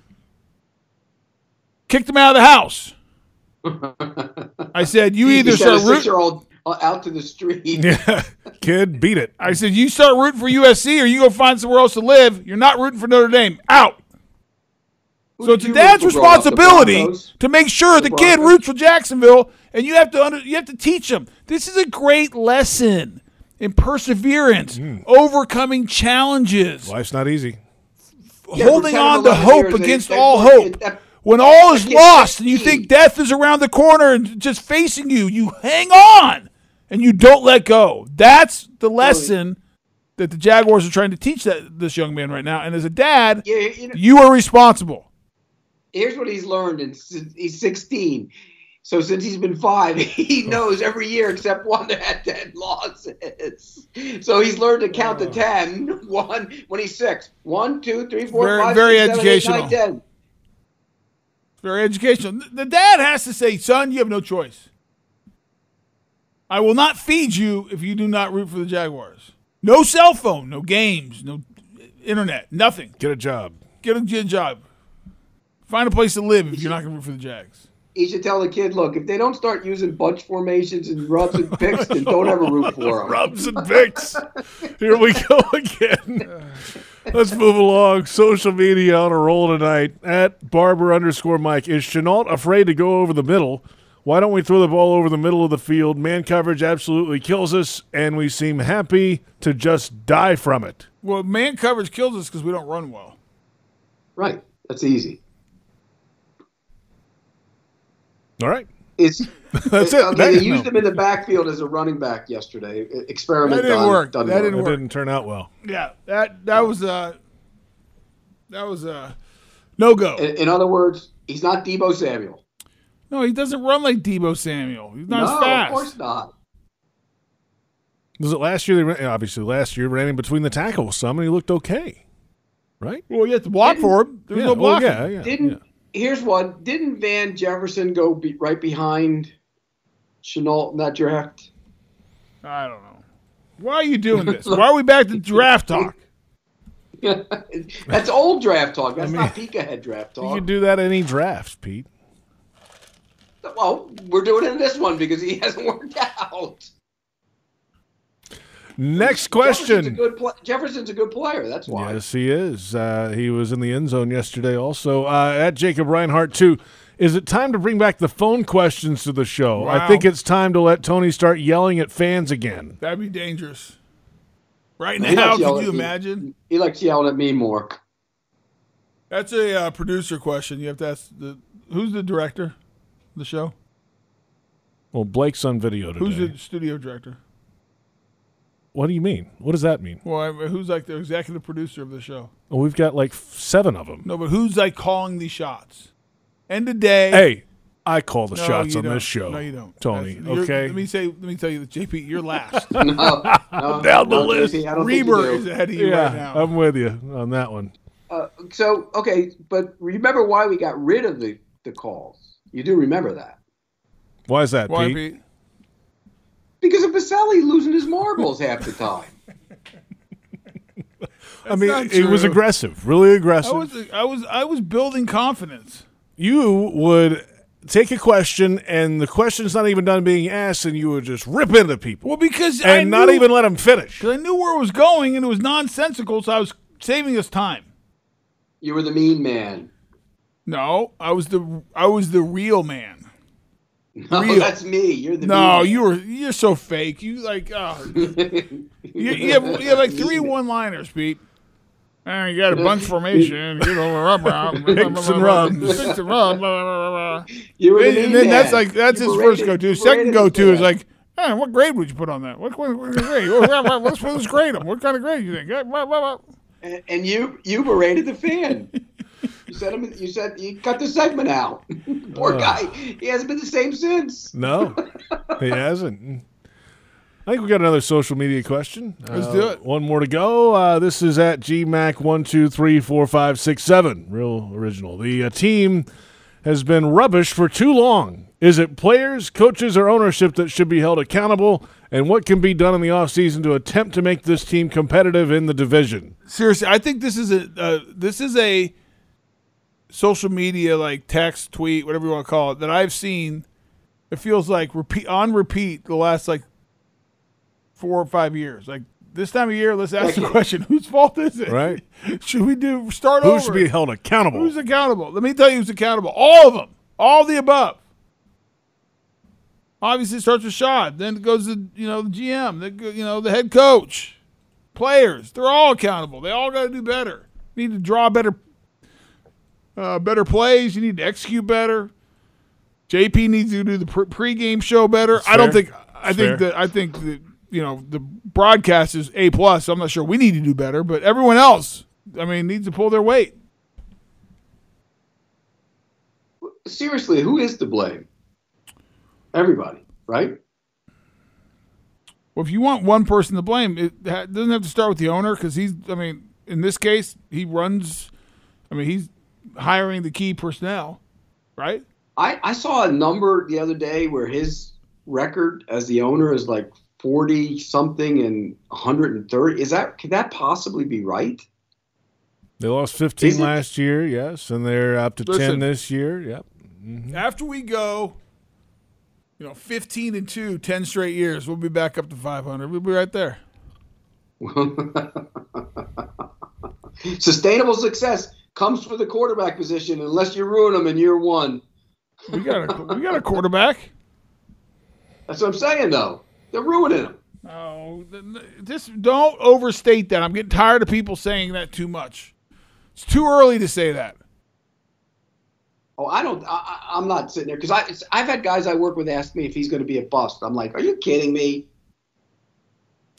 Kicked him out of the house. [laughs] I said, "You either sent start rooting." six-year-old out to the street. Yeah. [laughs] Kid, beat it. I said, you start rooting for USC or you go find somewhere else to live. You're not rooting for Notre Dame. Out. Who So it's a dad's root for growing up? The responsibility to make sure the, The kid roots for Jacksonville, and you have to under, you have to teach them. This is a great lesson in perseverance, Hmm. overcoming challenges, Life's not easy. Yeah, holding for 10 or on to hope against they all hope. it- that- When all is lost and you think death is around the corner and just facing you, you hang on and you don't let go. That's the lesson that the Jaguars are trying to teach that this young man right now. And as a dad, Yeah, you know, you are responsible. Here's what he's learned, and he's 16. So since he's been five, [laughs] he oh. knows every year except one that had 10 losses. So he's learned to count to 10. [laughs] One when he's six. One, two, three, four, Very- five, very six, seven, eight, nine, educational. 10. It's very educational. The dad has to say, son, you have no choice. I will not feed you if you do not root for the Jaguars. No cell phone, no games, no internet, nothing. Get a job. Get a good job. Find a place to live if you're not going to root for the Jags. He should tell the kid, look, if they don't start using bunch formations and rubs and picks, then don't ever root for them. Rubs and picks. Here we go again. Let's move along. Social media on a roll tonight. At Barber underscore Mike. Is Shenault afraid to go over the middle? Why don't we throw the ball over the middle of the field? Man coverage absolutely kills us, and we seem happy to just die from it. Well, man coverage kills us because we don't run well. Right. That's easy. All right. It's [laughs] That's it. Okay, That- they used no. him in the backfield as a running back yesterday. Experiment That didn't done, work. done That well. didn't It work. didn't turn out well. Yeah, that that was a that was a no go. In, in other words, he's not Deebo Samuel. No, he doesn't run like Deebo Samuel. He's not no, as fast. of course not. Was it last year? They ran, obviously, last year ran in between the tackles some, and he looked okay, right? Well, you have to block for him. There's yeah, no well, blocking. yeah, yeah, Didn't yeah. Here's one. Didn't Van Jefferson go be, right behind Shenault in that draft? I don't know. Why are you doing this? [laughs] Why are we back to draft talk? [laughs] That's old draft talk. That's not peek ahead draft talk. You can do that any draft, Pete. well, we're doing it in this one because he [laughs] hasn't worked out. Next Jefferson's a question. good pla- Jefferson's a good player. That's why. Yes, he is. Uh, he was in the end zone yesterday. Also, uh, at Jacob Reinhart too. Is it time to bring back the phone questions to the show? I think it's time to let Tony start yelling at fans again. That'd be dangerous. Right He now, likes can you at me. imagine? He likes yelling at me more. That's a uh, producer question. You have to ask the who's the director of the show? Well, Blake's on video today. Who's the studio director? What do you mean? What does that mean? Well, I mean, who's like the executive producer of the show? Well, we've got like f- seven of them. No, but who's like calling the shots? End of day. Hey, I call the No, shots on don't. this show. No, you don't, Tony. That's- Okay. Let me say. Let me tell you, that JP, you're last. [laughs] No, no, [laughs] Down the no, list. JP, I don't think you Reber do. is ahead of you yeah, right now. I'm with you on that one. Uh, so okay, but remember why we got rid of the, the calls? You do remember that Why is that, Why, Pete? Pete? Because of Boselli losing his marbles half the time. I mean, not it was aggressive, really I aggressive. was, I was, I was building confidence. you would take a question, and the question's not even done being asked, and you would just rip into people Well, because I and not knew- even let them finish. 'cause I knew where it was going, and it was nonsensical, so I was saving us time. You were the mean man. No, I was the, I was the real man. No, Real. that's me. You're the No, mean you were, you're so fake. You like, oh, you, you have, you have like three [laughs] one-liners, Pete. Uh, you got a bunch formation, you know, rub, rub, and rubs. Picks and rubs, blah, blah, blah, blah. You And, and then that's like that's You his first go to. second go to is like, hey, what grade would you put on that? What, what, what grade? Let's, let's grade him. What kind of grade do you think? And, and you you berated the fan. [laughs] you said him. You said you cut the segment out. [laughs] Poor guy. He hasn't been the same since. No, [laughs] he hasn't. I think we got another social media question. Let's Uh, do it. One more to go. Uh, this is at GMAC one two three four five six seven. Real original. The uh, team has been rubbish for too long. Is it players, coaches, or ownership that should be held accountable? And what can be done in the offseason to attempt to make this team competitive in the division? Seriously, I think this is a uh, this is a social media like text, tweet, whatever you want to call it that I've seen. It feels like repeat on repeat the last like four or five years. Like this time of year, let's ask the question: [laughs] Whose fault is it? Right. [laughs] Should we do start Who over? should be held accountable? Who's accountable? Let me tell you who's accountable. All of them. All the above. Obviously, it starts with Shad. Then it goes to you know the GM. Then go- you know the head coach, players. They're all accountable. They all got to do better. need to draw better, uh, better plays. You need to execute better. JP needs to do the pre- pregame show better. I don't fair. think. I That's think fair. that I think that you know the broadcast is a plus. I'm not sure we need to do better, but everyone else, I mean, needs to pull their weight. Seriously, who is to blame? Everybody, right? Well, if you want one person to blame, it doesn't have to start with the owner because he's. I mean, in this case, he runs. I mean, he's hiring the key personnel, right? I, I saw a number the other day where his record as the owner is like 40 something and 130. Is that could that possibly be right? They lost 15 Is it? last year, yes, and they're up to 10 this year. Yep. Mm-hmm. After we go, you know, 15 and 2, 10 straight years, we'll be back up to 500. We'll be right there. [laughs] Sustainable success comes for the quarterback position unless you ruin them in year one. We got a we got a quarterback. That's what I'm saying, though. They're ruining them. Oh, just don't overstate that. I'm getting tired of people saying that too much. It's too early to say that. Oh, I don't. I, I- I'm not sitting there because I I've had guys I work with ask me if he's going to be a bust. I'm like, are you kidding me?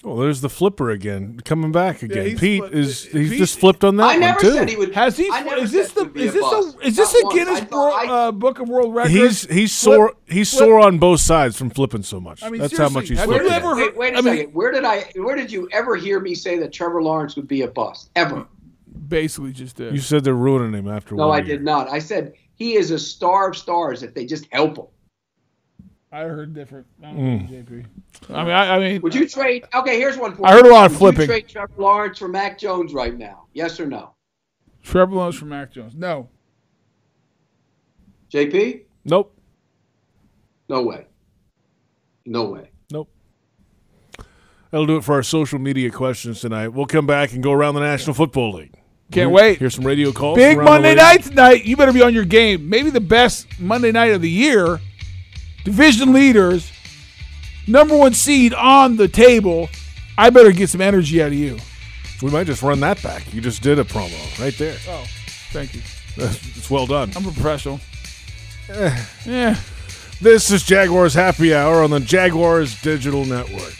Well, there's the flipper again, coming back again. he's Pete flip- is he's Pete- just flipped on that I one too. said he would. Has he? I never Is this the? he would be Is this a? Is this a. Guinness I Bro, I- uh, Book of World Records? He's he's Flip- sore he's flip- sore on both sides from flipping so much. I mean, That's how much he's have flipping. you ever wait, heard- wait a I mean- where did I? Where did you ever hear me say that Trevor Lawrence would be a bust? Ever? Basically, just did. You said they're ruining him after No, one I year. did not. I said he is a star of stars if they just help him. I heard different. I don't Mm. know, JP. I mean, I, I mean, Would you trade? Okay, here's one. For I heard a lot of Would flipping. You trade Trevor Lawrence for Mac Jones right now? Yes or no? Trevor Lawrence for Mac Jones. No, JP? Nope. No way. No way. Nope. That'll do it for our social media questions tonight. We'll come back and go around the National Football League. can't wait. Here's some radio calls. Big from around the Monday night tonight. You better be on your game. Maybe the best Monday night of the year. Division leaders, number one seed on the table. I better get some energy out of you. We might just run that back. You just did a promo right there. Oh, thank you. it's well done. I'm a professional. Eh. yeah. This is Jaguars Happy Hour on the Jaguars Digital Network.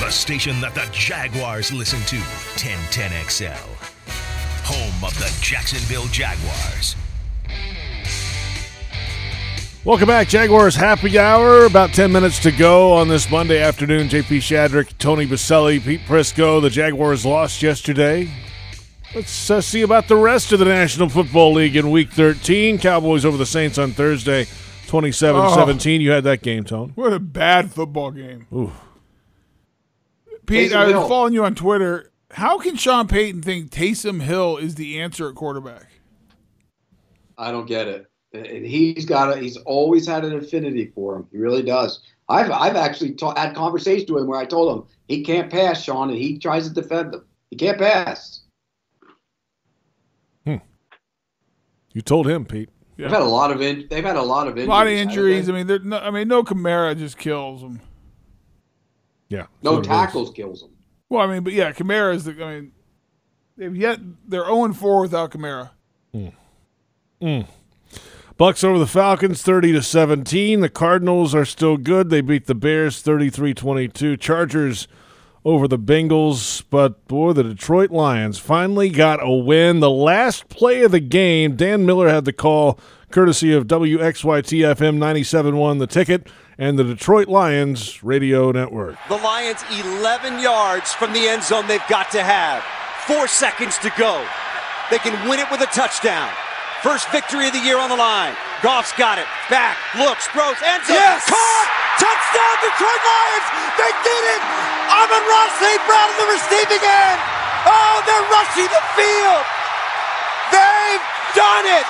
The station that the Jaguars listen to, 1010XL. Home of the Jacksonville Jaguars. Welcome back, Jaguars Happy Hour. About 10 minutes to go on this Monday afternoon. JP Shadrick, Tony Boselli, Pete Prisco. The Jaguars lost yesterday. Let's uh, see about the rest of the National Football League in Week 13. Cowboys over the Saints on Thursday, 27 17. You had that game, Tone. What a bad football game. Ooh. Pete, Taysom I was Hill. following you on Twitter. How can Sean Payton think Taysom Hill is the answer at quarterback? I don't get it. And he's got a, he's always had an affinity for him. He really does. I've I've actually ta- had conversations with him where I told him he can't pass, Sean, and he tries to defend them. He can't pass. Hmm. You told him, Pete. They've had a lot of in, they've had a lot of A injuries. lot of injuries. they? I mean, there- no, I mean, no Kamara just kills him. Yeah. no so it is. tackles kills them. Well, I mean, but yeah, Kamara is the. I mean, they've yet they're zero four without Kamara. Bucks over the Falcons 30 to 17. The Cardinals are still good. They beat the Bears 33-22. Chargers over the Bengals, but boy, the Detroit Lions finally got a win. The last play of the game, Dan Miller had the call courtesy of WXYT FM 97.1 The Ticket and the Detroit Lions radio network. The Lions 11 yards from the end zone they've got to have. Four seconds to go. They can win it with a touchdown. First victory of the year on the line. Goff's got it. Back, looks, throws, end zone. Yes! Caught! Touchdown, Detroit Lions! They did it! Amon-Ra St. Brown on the receiving end! Oh, they're rushing the field! They've done it!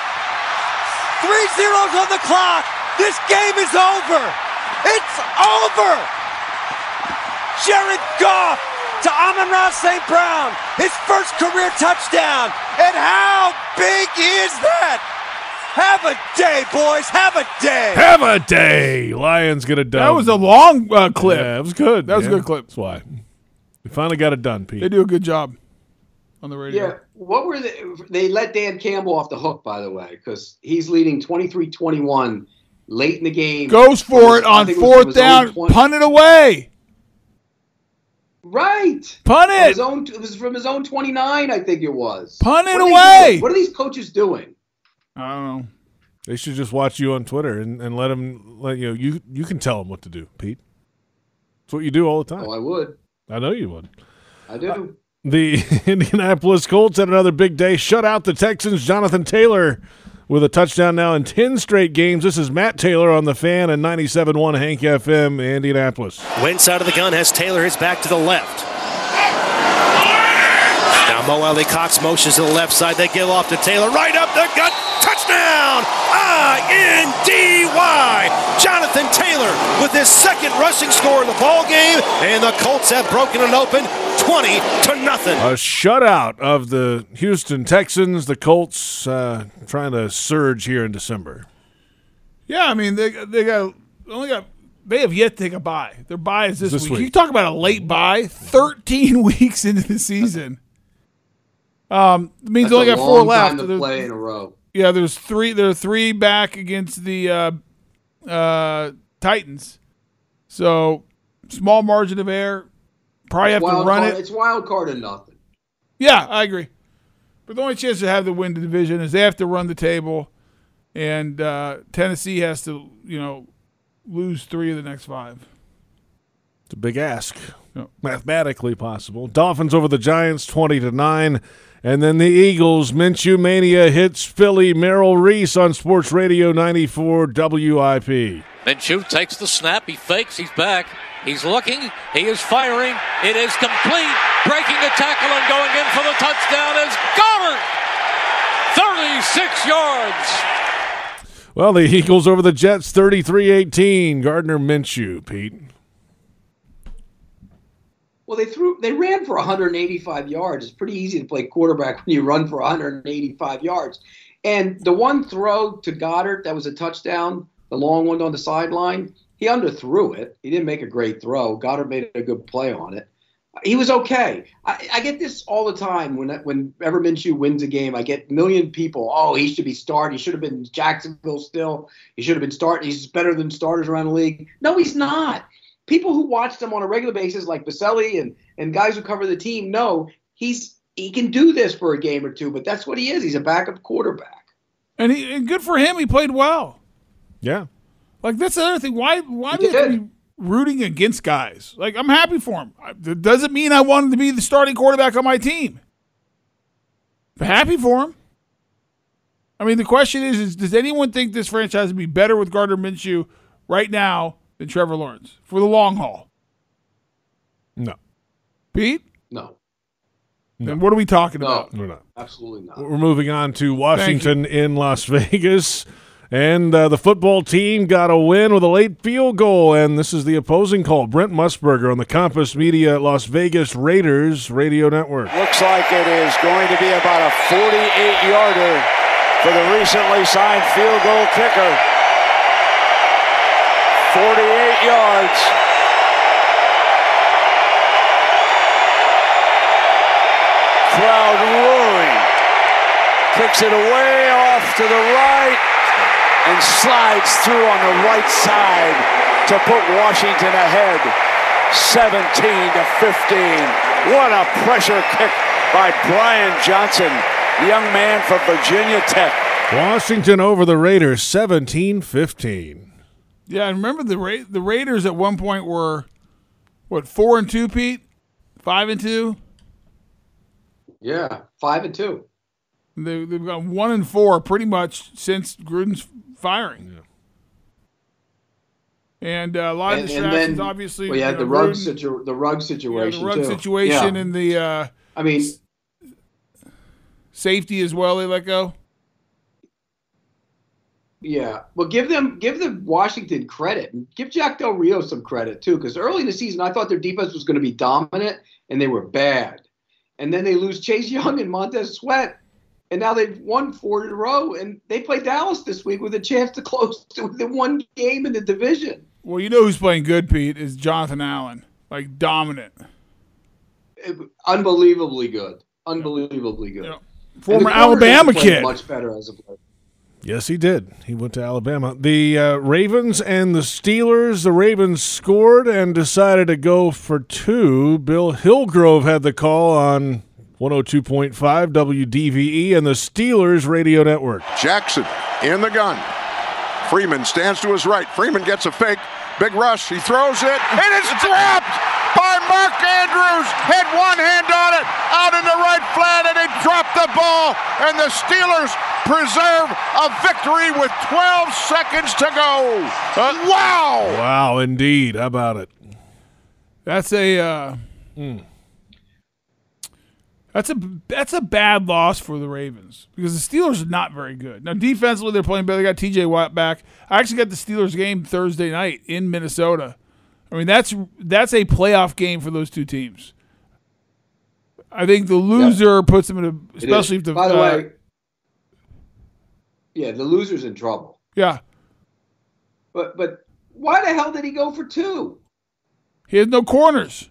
Three zeros on the clock. This game is over. It's over. Jared Goff to Amon-Ra St. Brown, his first career touchdown. And how big is that? Have a day, boys. Have a day. Have a day. Lions get it done. That was a long uh, clip. Yeah, it was good. That was yeah. a good clip. That's why. We finally got it done, Pete. They do a good job on the radio. Yeah. What were they? They let Dan Campbell off the hook, by the way, because he's leading 23-21 late in the game. Goes for it I on think was from fourth his down. 20 Punt it away. Right. Punt it. His own, it was from his own 29, I think it was. Punt it What away. What are these coaches doing? I don't know. They should just watch you on Twitter and, and let them let you know you you can tell them what to do, Pete. It's what you do all the time. Oh, I would. I know you would. I do. Uh, the [laughs] Indianapolis Colts had another big day. Shut out the Texans. Jonathan Taylor with a touchdown now in 10 straight games. This is Matt Taylor on the fan and 97.1 Hank FM, Indianapolis. Wentz out of the gun has Taylor his back to the left. Now Mo Alie-Cox motions to the left side. They give off to Taylor right up the gut. Touchdown! I-N-D-Y! Jonathan Taylor with his second rushing score in the ball game, and the Colts have broken it open 20 to nothing. A shutout of the Houston Texans. The Colts uh, trying to surge here in December. Yeah, I mean they they got only got they have yet to take a bye. Their bye is this, This week. week. You talk about a late bye, thirteen [laughs] weeks into the season. Um, it means That's they only a got four long left. time to play in a row. Yeah, there's three. There are three back against the uh, uh, Titans. So small margin of error. Probably have to run card, it. It's wild card and nothing. Yeah, I agree. But the only chance to have to win the division is they have to run the table, and uh, Tennessee has to, you know, lose three of the next five. It's a big ask. Yep. Mathematically possible. Dolphins over the Giants 20 to 9. And then the Eagles, Minshew Mania hits Philly, Merrill Reese on Sports Radio 94 WIP. Minshew takes the snap. He fakes. He's back. He's looking. He is firing. It is complete. Breaking a tackle and going in for the touchdown is Goedert. 36 yards. Well, the Eagles over the Jets 33 18. Gardner Minshew, Pete. Well, they threw, they ran for 185 yards. It's pretty easy to play quarterback when you run for 185 yards. And the one throw to Goedert that was a touchdown, the long one on the sideline, he underthrew it. He didn't make a great throw. Goedert made a good play on it. He was okay. I, I get this all the time when whenever Minshew wins a game. I get million people. Oh, he should be starting. He should have been Jacksonville still. He should have been starting. He's better than starters around the league. No, he's not. People who watch him on a regular basis, like Boselli and and guys who cover the team, know he's he can do this for a game or two. But that's what he is. He's a backup quarterback. And he and good for him. He played well. Yeah. Like that's the other thing. Why why He do you have to be rooting against guys? Like I'm happy for him. I- That doesn't mean I want him to be the starting quarterback on my team. But happy for him. I mean, the question is: Is does anyone think this franchise would be better with Gardner Minshew right now than Trevor Lawrence for the long haul? No. Pete, No, then what are we talking no, about? We're not. absolutely not. We're moving on to Washington in Las Vegas. And uh, the football team got a win with a late field goal. And this is the opposing call. Brent Musburger on the Compass Media Las Vegas Raiders Radio Network. Looks like it is going to be about a 48 yarder for the recently signed field goal kicker. 48 Crowd roaring. Kicks it away off to the right and slides through on the right side to put Washington ahead 17 to 15. What a pressure kick by Brian Johnson, young man from Virginia Tech. Washington over the Raiders 17 15. Yeah, and remember the Ra- the Raiders at one point were what four and two, Pete, five and two. Yeah, five and two. They, they've gone one and four pretty much since Gruden's firing. And uh, a lot of And, and distractions, then obviously. we had you know, the rug Gruden- situ- the rug yeah, situation. the rug too. situation Yeah. and the uh, I mean, safety as well. They let go. Yeah, well, give them give the Washington credit and give Jack Del Rio some credit too, because early in the season I thought their defense was going to be dominant and they were bad, and then they lose Chase Young and Montez Sweat, and now they've won four in a row, and they play Dallas this week with a chance to [laughs] close to the one game in the division. Well, you know who's playing good, Pete, is Jonathan Allen, like dominant. Unbelievably good, unbelievably good. Yeah. Former the corners have Alabama kid. much better as of late. Yes, he did. He went to Alabama. The uh, Ravens and the Steelers. The Ravens scored and decided to go for two. Bill Hillgrove had the call on 102.5 WDVE and the Steelers radio network. Jackson in the gun. Freeman stands to his right. Freeman gets a fake. Big rush. He throws it. And it's dropped by Mark Andrews. Had one hand on it. Out in the right flat. And he dropped the ball. And the Steelers preserve a victory with 12 seconds to go. Uh, wow. Wow, indeed. How about it? That's a uh, That's a that's a bad loss for the Ravens because the Steelers are not very good. Now defensively they're playing better. They got T.J. Watt back. I actually got the Steelers game Thursday night in Minnesota. I mean that's that's a playoff game for those two teams. I think the loser puts them in a especially if the By the uh, way, yeah, the loser's in trouble. yeah But but why the hell did he go for two? he has no corners.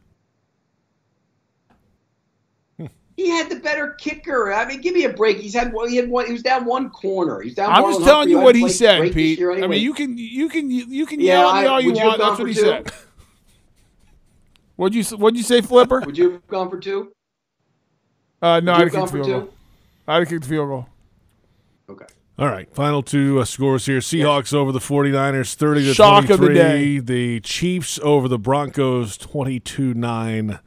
He had the better kicker. I mean, give me a break. He's had one. He had one. He was down one corner. He's down. I'm just telling Humphrey, you what he said, Pete. year I mean, you can you can you can Yeah, yell at me all you you want. That's what he said. [laughs] What'd you What'd you say, Flipper? Would you have gone for two? Uh, no, I'd have kicked the field two? goal. I'd kick the field goal. Okay. All right, final two uh, scores here. Seahawks over the 49ers 30 to Shock 23. of the day. The Chiefs over the Broncos 22-9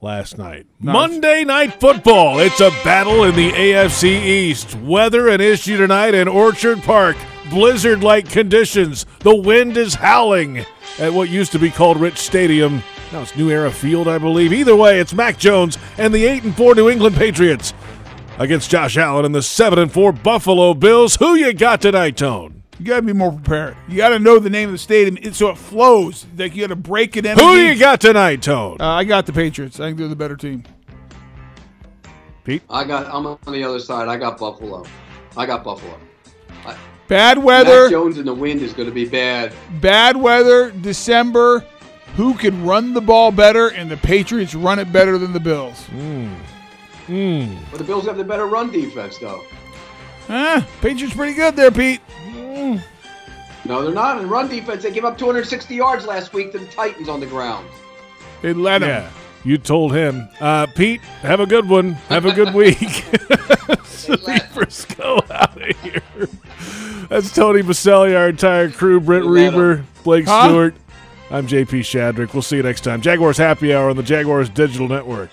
last night. Nice. Monday night football. It's a battle in the AFC East. Weather an issue tonight in Orchard Park. Blizzard-like conditions. The wind is howling at what used to be called Rich Stadium. Now it's New Era Field, I believe. Either way, it's Mac Jones and the 8 and 4 New England Patriots against Josh Allen and the 7 and 4 Buffalo Bills. Who you got tonight, Tone? You got to be more prepared. You got to know the name of the stadium it- so it flows. Like you got to break it in. Who do you got tonight, Tone? Uh, I got the Patriots. I think they're the better team. Pete? I got. I'm on the other side. I got Buffalo. I got Buffalo. I, Bad weather. Mac Jones in the wind is going to be bad. Bad weather. December. Who can run the ball better? And the Patriots run it better than the Bills. Hmm. Hmm. But the Bills have the better run defense, though. Huh? Patriots pretty good there, Pete. Hmm. No, they're not. In run defense, they gave up 260 yards last week to the Titans on the ground. They let him. Yeah, you told him. Uh, Pete, have a good one. Have a good [laughs] week. [laughs] Pete Prisco out of here. That's Tony Boselli, our entire crew, Brent They Reber, Blake Huh? Stewart. I'm JP Shadrick. We'll see you next time. Jaguars Happy Hour on the Jaguars Digital Network.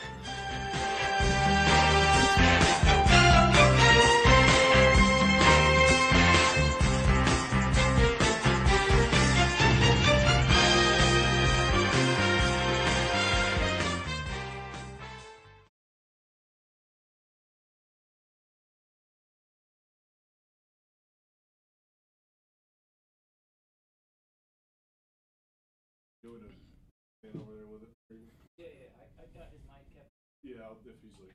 Yeah, if he's like